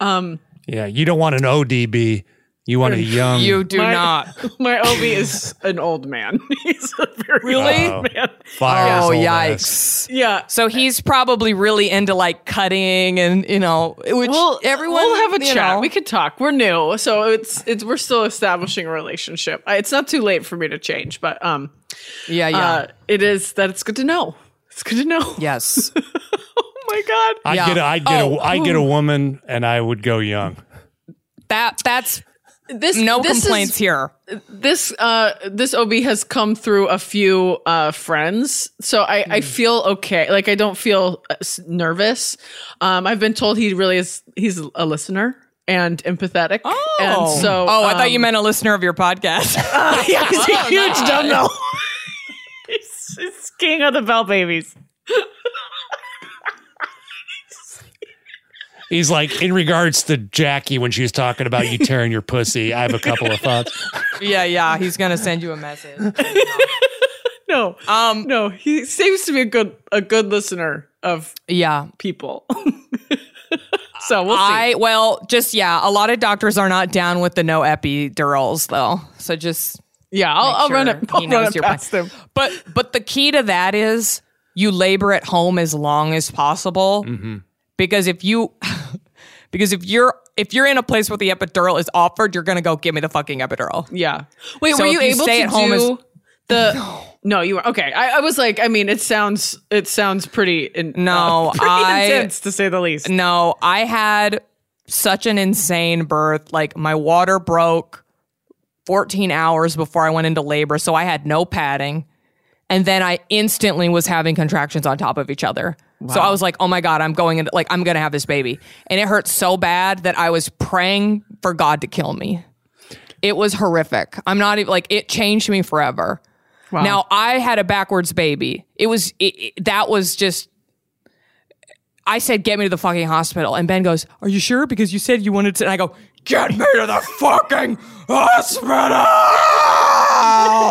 um Yeah, you don't want an ODB You want a young. You do My- not. My OB is an old man. He's a very Really? old man. fires Oh, old yikes. Yeah. So he's probably really into like cutting and, you know, which Well, everyone. we'll have a chat. know. We could talk. We're new, so it's it's we're still establishing a relationship. I, it's not too late for me to change, but um, yeah, yeah. uh, it is that it's good to know. It's good to know. yes. Oh my god. I'd Yeah. get a, I'd get Oh. a I'd get a woman and I would go young. That That's This no this is- complaints here. this uh this OB has come through a few uh friends, so I Hmm. I feel okay. Like I don't feel uh, nervous. Um, I've been told he really is. He's a listener and empathetic. and so oh, I thought you um, meant a listener of your podcast. yeah, he's a huge dumbbell. he's, he's king of the bell babies. He's like, in regards to Jackie when she was talking about you tearing your pussy, I have a couple of thoughts. yeah, yeah. He's gonna send you a message. No, Um, no, he seems to be a good a good listener of yeah. people. so we'll see. I well, just yeah. A lot of doctors are not down with the no epidurals though. So just yeah, I'll, I'll run sure it. he I'll run knows it your past plan. him. But but the key to that is you labor at home as long as possible because if you because if you're if you're in a place where the epidural is offered, you're gonna go give me the fucking epidural. Yeah. Wait, So were you you able stay to at home do as- the? No. you were okay. I, I was like, I mean, it sounds it sounds pretty in, No, uh, pretty I- intense to say the least. No, I had such an insane birth. Like my water broke 14 hours before I went into labor, so I had no padding. And then I instantly was having contractions on top of each other. So I was like, "Oh my god, I'm going into like I'm going to have this baby." And it hurt so bad that I was praying for God to kill me. It was horrific. I'm not even like it changed me forever. Now I had a backwards baby. It was it, it- that was just I said, get me to the fucking hospital. And Ben goes, Are you sure? Because you said you wanted to. And I go, Get me to the fucking hospital.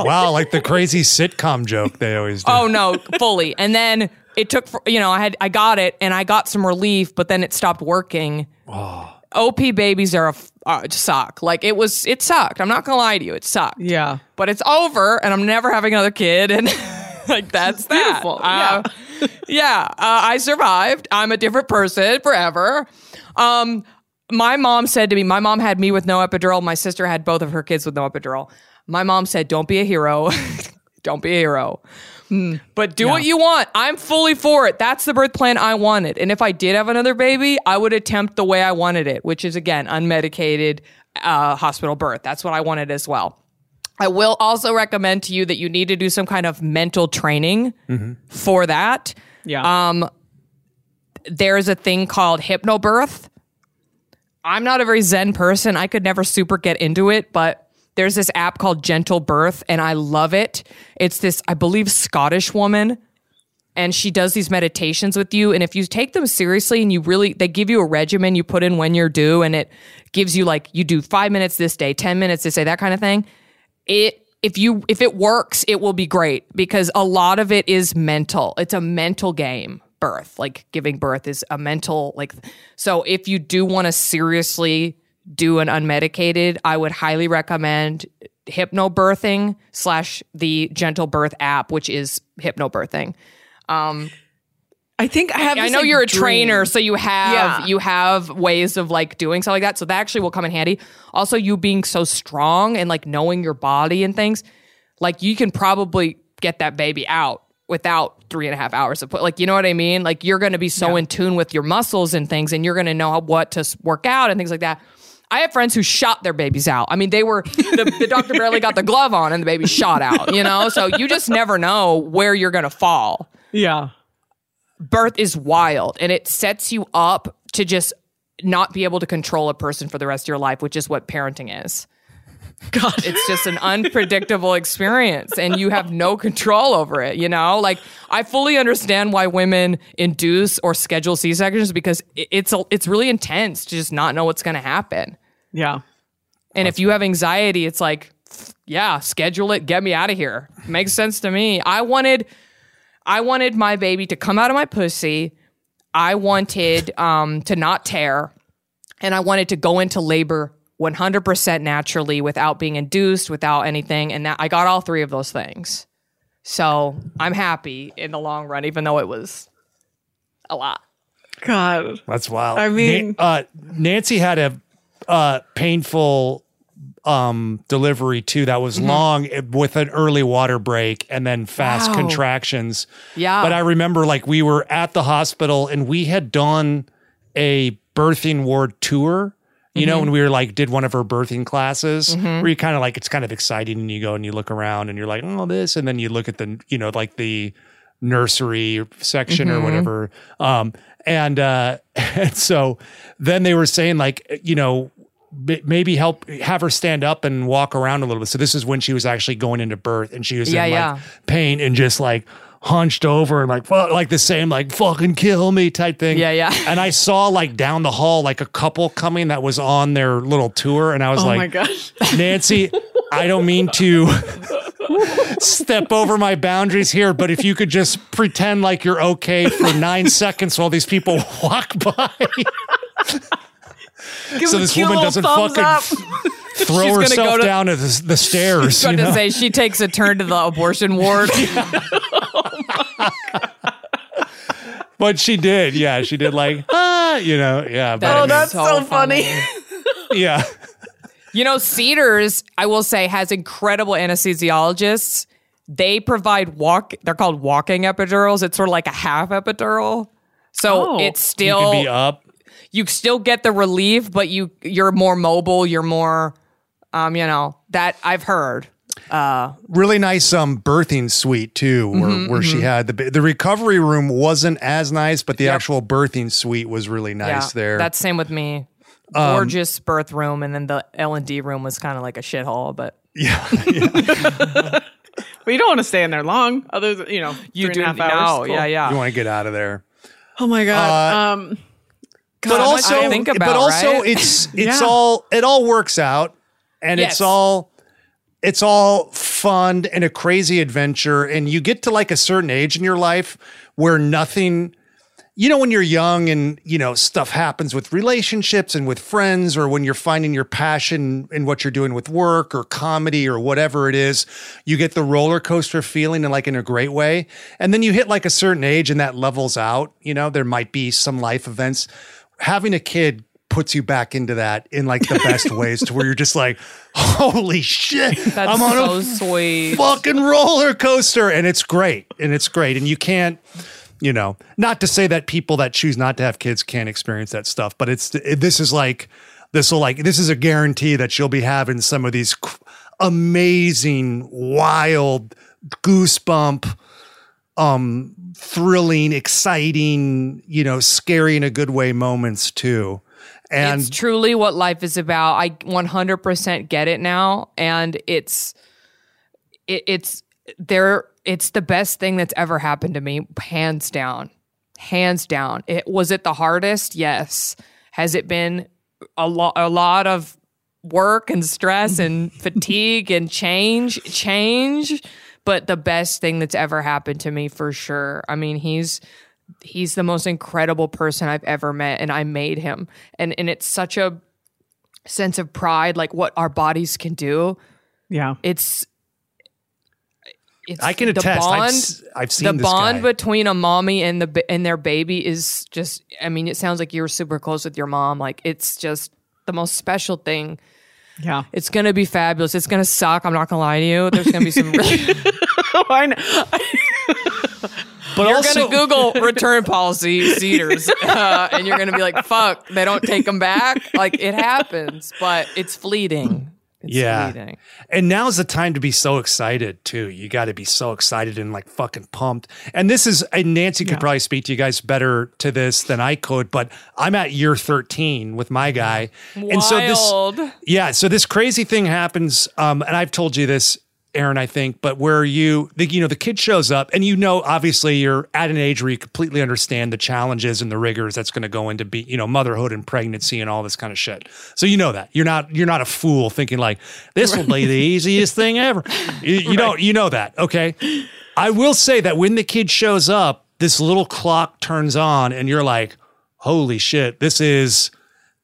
Wow, like the crazy sitcom joke they always do. oh no, fully. And then it took, for, you know, I had, I got it and I got some relief, but then it stopped working. oh. OP babies are a uh, suck. Like it was, it sucked. I'm not gonna lie to you, it sucked. yeah. But it's over, and I'm never having another kid, and like that's that. Beautiful, Uh, yeah, uh, I survived. I'm a different person forever. Um, my mom said to me, my mom had me with no epidural. My sister had both of her kids with no epidural. My mom said, "Don't be a hero. Don't be a hero." But do what you want. I'm fully for it. That's the birth plan I wanted. And if I did have another baby, I would attempt the way I wanted it, which is again unmedicated uh, hospital birth. That's what I wanted as well. I will also recommend to you that you need to do some kind of mental training for that. Yeah. Um, there's a thing called hypnobirth. I'm not a very zen person. I could never super get into it, but there's this app called Gentle Birth, and I love it. It's this, I believe, Scottish woman, and she does these meditations with you. And if you take them seriously and you really, they give you a regimen you put in when you're due, and it gives you like, you do five minutes this day, 10 minutes this day, that kind of thing. It, if you, if it works, it will be great because a lot of it is mental. It's a mental game. Birth, like giving birth, is a mental, like, so if you do want to seriously do an unmedicated, I would highly recommend hypnobirthing slash the gentle birth app, which is hypnobirthing. Um, I think I have. I this, know like, you're a dream. trainer, so you have Yeah. you have ways of like doing stuff like that. So that actually will come in handy. Also, you being so strong and like knowing your body and things, like you can probably get that baby out without three and a half hours of put. Like you know what I mean? Like you're going to be so in tune with your muscles and things, and you're going to know how, what to work out and things like that. I have friends who shot their babies out. I mean, they were the, the doctor barely got the glove on, and the baby shot out. You know, so you just never know where you're going to fall Yeah. birth is wild and it sets you up to just not be able to control a person for the rest of your life, which is what parenting is. God. It's just an unpredictable experience and you have no control over it, you know? Like I fully understand why women induce or schedule C-sections because it's a, it's really intense to just not know what's going to happen. Yeah. And if you have anxiety, it's like, yeah, schedule it, get me out of here. Makes sense to me. I wanted I wanted my baby to come out of my pussy. I wanted um to not tear and I wanted to go into labor 100% naturally without being induced, without anything. And that I got all three of those things. So I'm happy in the long run, even though it was a lot. God. That's wild. I mean- Na- uh, Nancy had a uh, painful um, delivery too. That was long eh, with an early water break and then fast Wow. contractions. Yeah. But I remember like we were at the hospital and we had done a birthing ward tour. You know, when we were like did one of her birthing classes, where you kind of like it's kind of exciting, and you go and you look around and you're like, oh, this, and then you look at the, you know, like the nursery section or whatever. Um, and uh, and so then they were saying like, you know, maybe help have her stand up and walk around a little bit. So this is when she was actually going into birth, and she was Yeah, in like yeah. pain and just like hunched over and like fuck, like the same like fucking kill me type thing. Yeah, yeah. And I saw like down the hall like a couple coming that was on their little tour, and I was Oh like, my gosh. Nancy, I don't mean to step over my boundaries here, but if you could just pretend like you're okay for nine seconds while these people walk by, Give so this woman doesn't fucking up. throw She's herself go to- down to the, the stairs. I was know? to say she takes a turn to the abortion ward. But she did, yeah, she did like ah, you know, yeah, but I Oh, mean, that's so funny. yeah, You know, Cedars, I will say, has incredible anesthesiologists. They provide walk. They're called walking epidurals. It's sort of like a half epidural. So Oh. it's you still can be up. you still get the relief, but you you're more mobile. You're more, um, you know that I've heard. Really nice um birthing suite too where, Mm-hmm, where she had the the recovery room wasn't as nice but the actual birthing suite was really nice there Um, That's same with me. Gorgeous birth room, and then the L and D room was kind of like a shithole, but yeah But you don't want to stay in there long. Other than, you know, you three do and a half hours. no, Cool. yeah, yeah. you want to get out of there Oh my God. um, but also I think about, but also right? it's it's Yeah. all it all works out and Yes. it's all it's all fun and a crazy adventure and you get to like a certain age in your life where nothing you know when you're young and you know stuff happens with relationships and with friends or when you're finding your passion in what you're doing with work or comedy or whatever it is you get the roller coaster feeling and like in a great way. And then you hit like a certain age and that levels out. You know there might be some life events. Having a kid puts you back into that in like the best ways to where you're just like holy shit That's i'm on so a sweet. fucking roller coaster and it's great and it's great and you can't you know not to say that people that choose not to have kids can't experience that stuff but it's it, this is like this will like this is a guarantee that you'll be having some of these amazing wild goosebump um thrilling exciting you know scary in a good way moments too and it's truly what life is about. I 100% get it now, and it's it, it's there. It's the best thing that's ever happened to me, hands down, hands down. It was it the hardest? Yes. Has it been a lot? A lot of work and stress and fatigue and change, change. But the best thing that's ever happened to me for sure. I mean, he's he's the most incredible person I've ever met and I made him. And and it's such a sense of pride like what our bodies can do. yeah. It's it's i can the attest I've, bond s- I've seen the this bond guy. between a mommy and the and their baby is just I mean it sounds like you're super close with your mom like it's just the most special thing. Yeah. It's going to be fabulous. It's going to suck. I'm not going to lie to you. There's going to be some really I know. but You're also gonna Google return policy cedars, uh, and you're gonna be like, "Fuck, they don't take them back." Like it happens, but it's fleeting. It's Yeah. fleeting. And now's the time to be so excited too. You got to be so excited and like fucking pumped. And this is, and Nancy could probably speak to you guys better to this than I could, but I'm at year 13 with my guy. And so this, yeah, so this crazy thing happens. Um, and I've told you this, Erin, I think, but where you, the, you know, the kid shows up and you know, obviously you're at an age where you completely understand the challenges and the rigors that's going to go into be, you know, motherhood and pregnancy and all this kind of shit. So you know that you're not, you're not a fool thinking like this will be the easiest thing ever. You, you don't, you know that. Okay. I will say that when the kid shows up, this little clock turns on and you're like, holy shit, this is,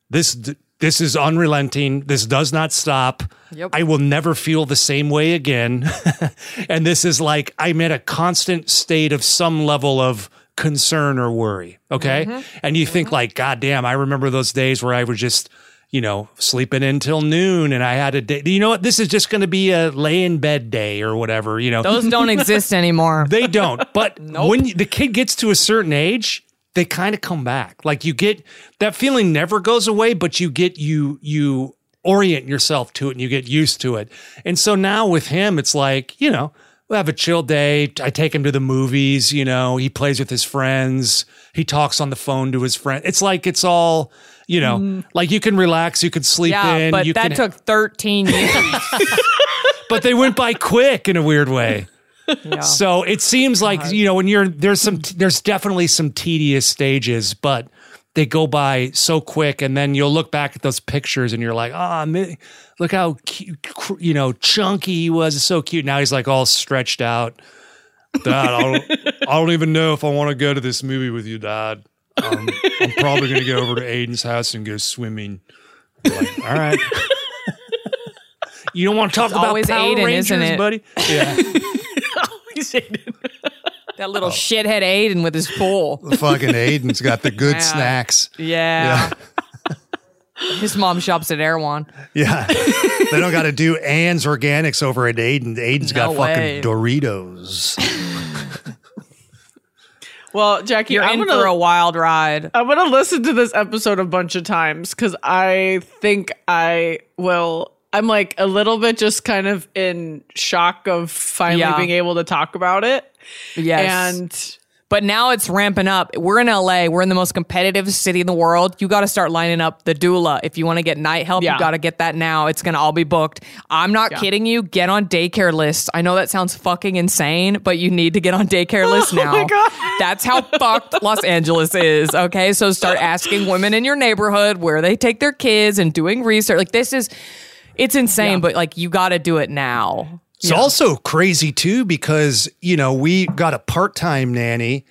this, this is unrelenting. This does not stop. Yep. I will never feel the same way again. and this is like I'm in a constant state of some level of concern or worry. Okay. Mm-hmm. And you think like, God damn, I remember those days where I was just, you know, sleeping until noon and I had a day. You know what? This is just going to be a lay in bed day or whatever, you know. Those don't exist anymore. They don't. But when the kid gets to a certain age, they kind of come back. Like you get that feeling never goes away, but you get you you orient yourself to it and you get used to it. And so now with him, it's like, you know, we have a chill day. I take him to the movies, you know, he plays with his friends. He talks on the phone to his friend. It's like it's all, you know, mm-hmm. like you can relax, you can sleep yeah, in. but that can, took 13 years. but they went by quick in a weird way. Yeah. So it seems like you know when you're there's some there's definitely some tedious stages, but they go by so quick, and then you'll look back at those pictures and you're like, ah, oh, look how cute, you know chunky he was, so cute. Now he's like all stretched out. Dad, I don't, I don't even know if I want to go to this movie with you, Dad. Um, I'm probably going to go over to Aiden's house and go swimming. Like, all right. You don't want to talk about always Power Aiden, Rangers, isn't it? buddy? Yeah. that little oh. shithead Aiden with his pool. Fucking Aiden's got the good Yeah. snacks. Yeah. His mom shops at Erewhon. Yeah. they don't got to do Ann's Organics over at Aiden. Aiden's got way. fucking Doritos. Well, Jackie, You're I'm in gonna for a wild ride. I'm gonna listen to this episode a bunch of times because I think I will. I'm like a little bit just kind of in shock of finally Yeah. being able to talk about it. Yes. And But now it's ramping up. We're in LA. We're in the most competitive city in the world. You got to start lining up the doula. If you want to get night help, Yeah. you got to get that now. It's going to all be booked. I'm not Yeah. kidding you. Get on daycare lists. I know that sounds fucking insane, but you need to get on daycare lists oh now. my God. That's how fucked Los Angeles is. Okay. So start asking women in your neighborhood where they take their kids and doing research. Like this is, it's insane, Yeah. but like you got to do it now. It's also crazy too because you know we got a part-time nanny,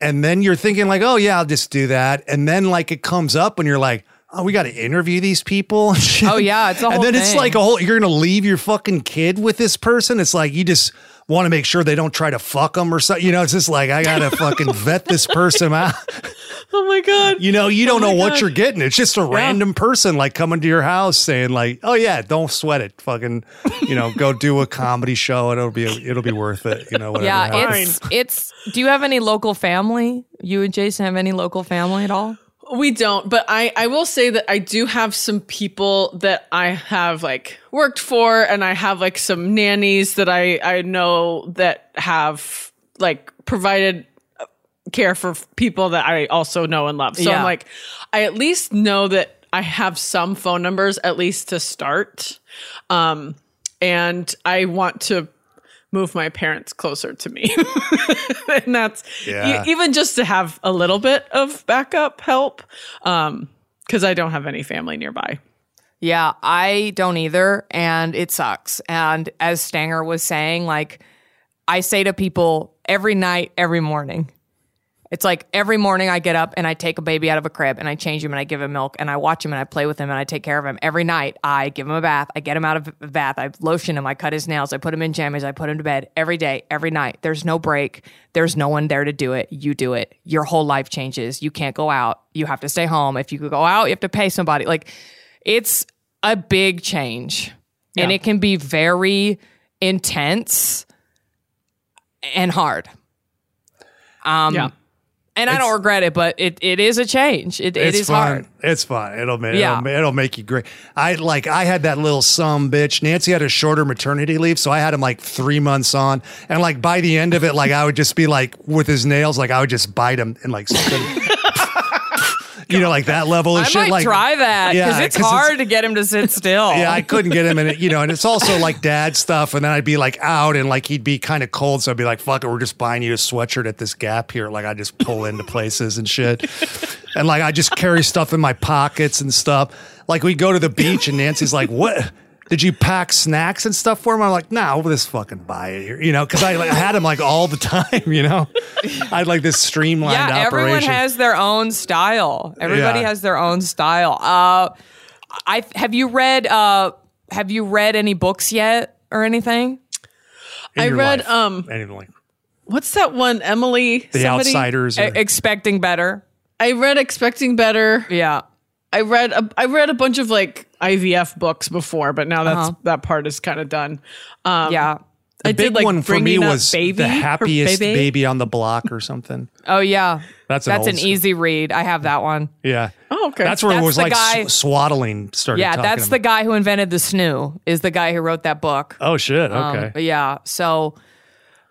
and then you're thinking like, oh yeah, I'll just do that, and then like it comes up, and you're like, oh, we got to interview these people. Oh, yeah, it's a and then it's like a whole. You're gonna leave your fucking kid with this person. It's like you just want to make sure they don't try to fuck them or something. You know, it's just like I gotta fucking vet this person out. oh my god, You know, you don't oh my know what you're getting. It's just a random person like coming to your house saying like, "Oh yeah, don't sweat it. Fucking, you know, go do a comedy show and it'll be it'll be worth it." You know, whatever. Yeah, happens. it's it's. Do you have any local family? You and Jason have any local family at all? We don't, but I, I will say that I do have some people that I have like worked for, and I have like some nannies that I, I know that have like provided care for people that I also know and love. So Yeah. I'm like, I at least know that I have some phone numbers at least to start. Um, and I want to move my parents closer to me. and that's e- even just to have a little bit of backup help. Um, cause I don't have any family nearby. Yeah, I don't either, and it sucks. And as Stanger was saying, like I say to people every night, every morning. It's like every morning I get up and I take a baby out of a crib and I change him and I give him milk and I watch him and I play with him and I take care of him. Every night I give him a bath. I get him out of the bath. I lotion him. I cut his nails. I put him in jammies. I put him to bed every day, every night. There's no break. There's no one there to do it. You do it. Your whole life changes. You can't go out. You have to stay home. If you could go out, you have to pay somebody. Like it's a big change and it can be very intense and hard. Um, Yeah. And I don't regret it, but it, it is a change. It, it it's fun. hard. It's fun. It'll make Yeah. it'll, it'll make you great. I like I had that little some bitch. Nancy had a shorter maternity leave, so I had him like three months on, and like by the end of it, like I would just be like with his nails, like I would just bite him and like. You know, like that level of I shit. might like try that because Yeah, it's 'cause it's- hard to get him to sit still. yeah, I couldn't get him in it, you know, and it's also like dad stuff. And then I'd be like out and like he'd be kind of cold. So I'd be like, fuck it, we're just buying you a sweatshirt at this gap here. Like I just pull into places and shit. And like I just carry stuff in my pockets and stuff. Like we go to the beach and Nancy's like, what? Did you pack snacks and stuff for him? I'm like, no, we'll just fucking buy it here, you know, because I, like, I had him like all the time, you know. I had like this streamlined yeah, operation. everyone has their own style. Everybody Yeah. has their own style. Uh, I have you read uh have you read any books yet or anything? in I read, life? um, Anything like What's that one, Emily? The somebody? Outsiders. or- E- expecting better. I read Expecting Better. Yeah. I read a, I read a bunch of like IVF books before, but now that's Uh-huh. that part is kind of done. Um, Yeah. I big did like one for me Bringing was baby, the happiest baby. baby on the block or something. Oh yeah. That's an That's an school- easy read. I have that one. Yeah. Oh, okay. That's where it was the like guy- sw- swaddling started. Yeah, talking that's the guy who invented the snoo. Is the guy who wrote that book. Oh shit. Um, Okay. but yeah. So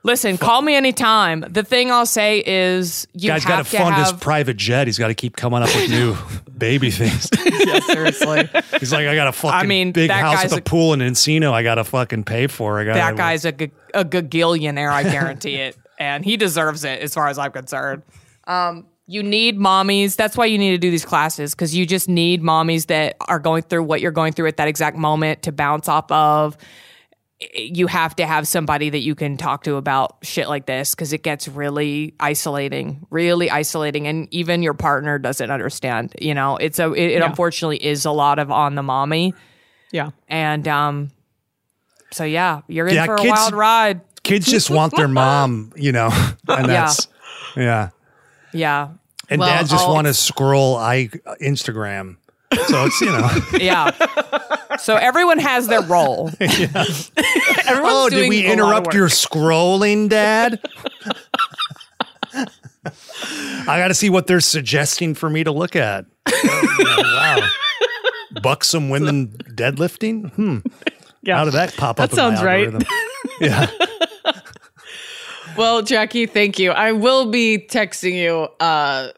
listen, call me anytime. The thing I'll say is you Guy's got to have to fund his private jet. He's got to keep coming up with new baby things. Yeah, seriously. He's like, I got a fucking mean, big house with a, a- pool in Encino. I got to fucking pay for. I got that guy's a, g- a gagillionaire, I guarantee it. And he deserves it as far as I'm concerned. Um, you need mommies. That's why you need to do these classes because you just need mommies that are going through what you're going through at that exact moment to bounce off of. You have to have somebody that you can talk to about shit like this because it gets really isolating, really isolating, and even your partner doesn't understand. You know, it's a it, it unfortunately is a lot of on the mommy, yeah. and um, so yeah, you're in Yeah, for a kids- wild ride. Kids just want their mom, you know, and that's yeah. Yeah. And Well, dads just want to scroll I Instagram. So it's you know. Yeah. so everyone has their role. Yeah. oh, did we a lot of interrupt your scrolling, Dad? I got to see what they're suggesting for me to look at. Oh, wow. Buxom women deadlifting? Hmm. Yeah. How did that pop That up? in my sounds right. yeah. Well, Jackie, thank you. I will be texting you uh,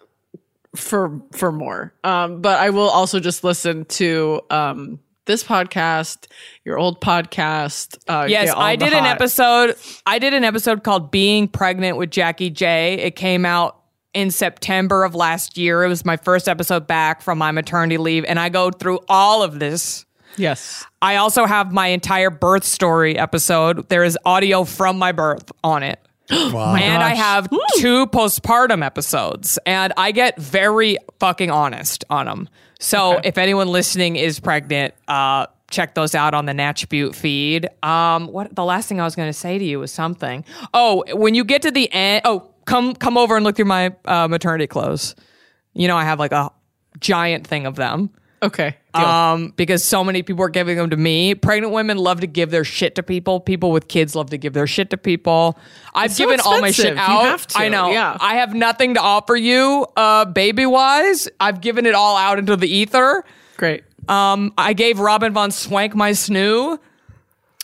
for for more, um, but I will also just listen to um, this podcast, your old podcast. Uh, Yes, I did an episode. I did an episode called Being Pregnant with Jackie J. It came out in September of last year. It was my first episode back from my maternity leave. And I go through all of this. Yes. I also have my entire birth story episode. There is audio from my birth on it. Wow. and I gosh. have two postpartum episodes, and I get very fucking honest on them. So if anyone listening is pregnant, uh, check those out on the Natch Beaut feed. Um, what the last thing I was going to say to you was something. Oh, when you get to the end, oh, come come over and look through my uh, maternity clothes. You know, I have like a giant thing of them. Okay. Deal. Um, because so many people are giving them to me. Pregnant women love to give their shit to people. People with kids love to give their shit to people. I've so given all my shit expensive. You out. have to, I know. yeah. I have nothing to offer you, uh, baby wise. I've given it all out into the ether. Great. Um, I gave Robyn Von Swank my snoo.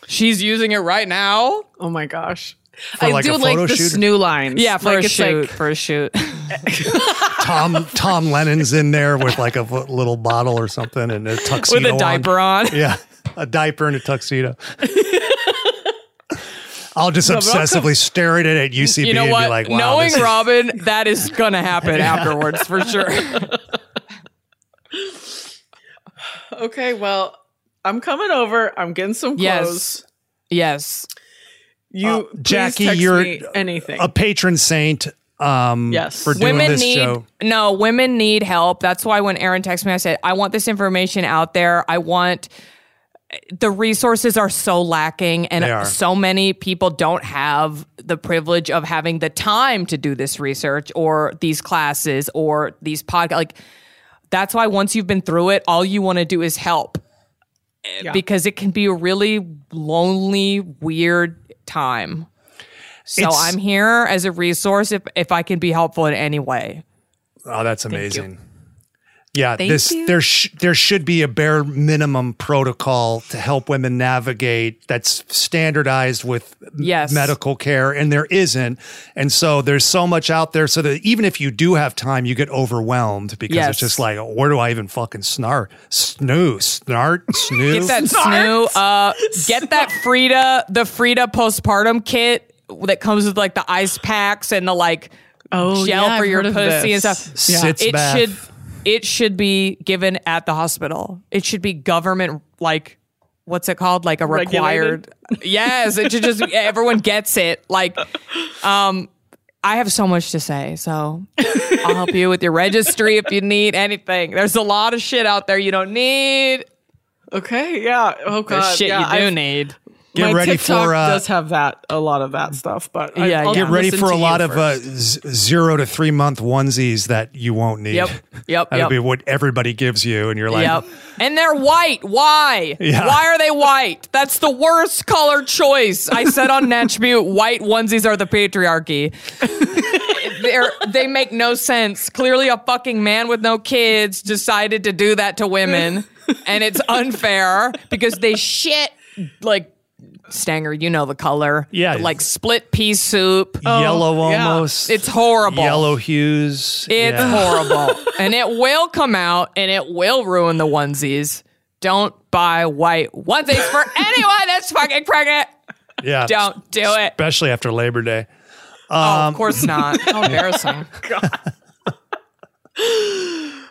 She's using it right now. Oh my gosh. For I like do a like photo the shoot? snoo lines. Yeah, for like, a shoot. Like, for a shoot. Tom Tom Lennon's in there with like a f- little bottle or something and a tuxedo with a on. diaper on. Yeah, a diaper and a tuxedo. I'll just obsessively stare at it at UCB You know and what? be like, wow, Knowing this is- Robyn, that is gonna happen afterwards for sure. okay, well, I'm coming over. I'm getting some clothes. yes. Yes. You, Uh, Jackie, text you're me anything. a patron saint. Um, Yes. for doing women this need show. no women need help that's why when Erin texted me i said i want this information out there i want the resources are so lacking and so many people don't have the privilege of having the time to do this research or these classes or these podcasts like that's why once you've been through it all you want to do is help Yeah. because it can be a really lonely weird time. So It's- i'm here as a resource if, if i can be helpful in any way. Oh, that's amazing. Yeah, Thank this you. there sh- there should be a bare minimum protocol to help women navigate that's standardized with m- Yes. medical care, and there isn't. And so there's so much out there, so that even if you do have time, you get overwhelmed because Yes. it's just like, where do I even fucking snart, snoo, snart, snoo? Get that snoo. Uh, get that Frida, the Frida postpartum kit that comes with like the ice packs and the like Oh, gel yeah, for I've your pussy and stuff. Yeah. Sits it bath. should it should be given at the hospital. It should be government like what's it called? Like a required. Regulated? yes, it should just everyone gets it. Like, um, I have so much to say, so I'll help you with your registry if you need anything. There's a lot of shit out there you don't need. Okay, yeah. Oh There's god, shit yeah, you do I've- need. Get my ready TikTok for uh, does have that a lot of that stuff, but I- Yeah, I'll yeah. get ready for a you lot of uh, z- zero to three month onesies that you won't need. Yep, yep, That'll yep. be what everybody gives you, and you're like, Yep. And they're white. Why? Yeah. Why are they white? That's the worst color choice. I said on Natch Beaut, white onesies are the patriarchy. They're, they make no sense. Clearly, a fucking man with no kids decided to do that to women, and it's unfair because they shit like Stanger. You know the color, Yeah. like split pea soup. yellow yeah. almost. It's horrible. yellow hues. It's Yeah. horrible. and it will come out and it will ruin the onesies. Don't buy white onesies for anyone that's fucking pregnant. Yeah, Don't do it. especially after Labor Day. oh, of course not. How embarrassing.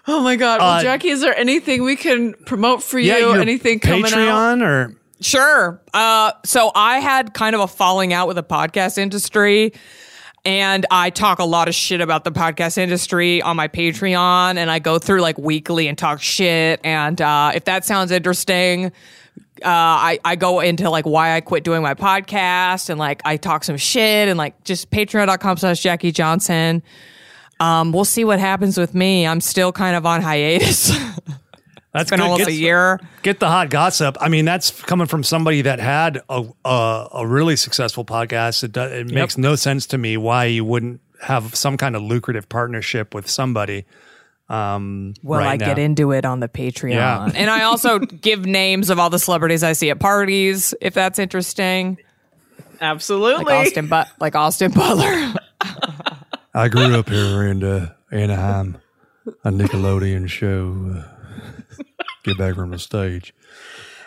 Oh my god, well, Uh, Jackie, is there anything we can promote for you? Yeah, your anything coming out? Patreon or Sure. Uh, so I had kind of a falling out with the podcast industry. And I talk a lot of shit about the podcast industry on my Patreon, and I go through like weekly and talk shit. And uh, if that sounds interesting, uh, I, I go into like why I quit doing my podcast and like I talk some shit and like just patreon.com slash Jackie Johnson. Um, we'll see what happens with me. I'm still kind of on hiatus. that's been good. almost Get- a year. Get the hot gossip. I mean, that's coming from somebody that had a a, a really successful podcast. It, do, it makes no sense to me why you wouldn't have some kind of lucrative partnership with somebody. Um, Well, right I now. get into it on the Patreon. Yeah. and I also give names of all the celebrities I see at parties, if that's interesting. Absolutely. Like Austin but like Austin Butler. I grew up here in uh, Anaheim, a Nickelodeon show. Uh, get back from the stage.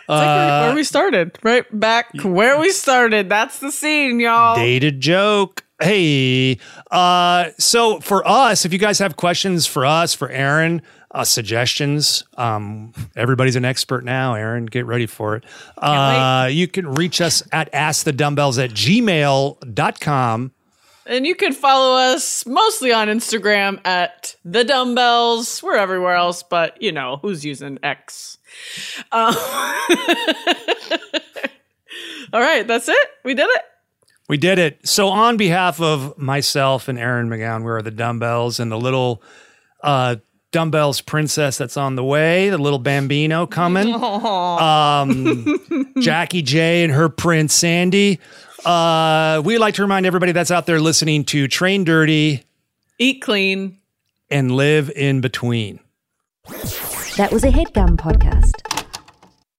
It's like where, where we started, right back where we started. That's the scene, y'all. dated joke. Hey, uh, so for us, if you guys have questions for us, for Erin, uh, suggestions, um, everybody's an expert now. Erin, get ready for it. Uh, you can reach us at askthedumbbells at gmail.com. And you can follow us mostly on Instagram at the dumbbells. We're everywhere else, but you know who's using X. Uh, all right, that's it. We did it. We did it. So, on behalf of myself and Erin McGowan, we are the dumbbells and the little uh, dumbbells princess that's on the way, the little bambino coming. Um, Jackie J and her prince Sandy. Uh, we like to remind everybody that's out there listening to Train Dirty Eat clean. and live in between. That was a headgum podcast.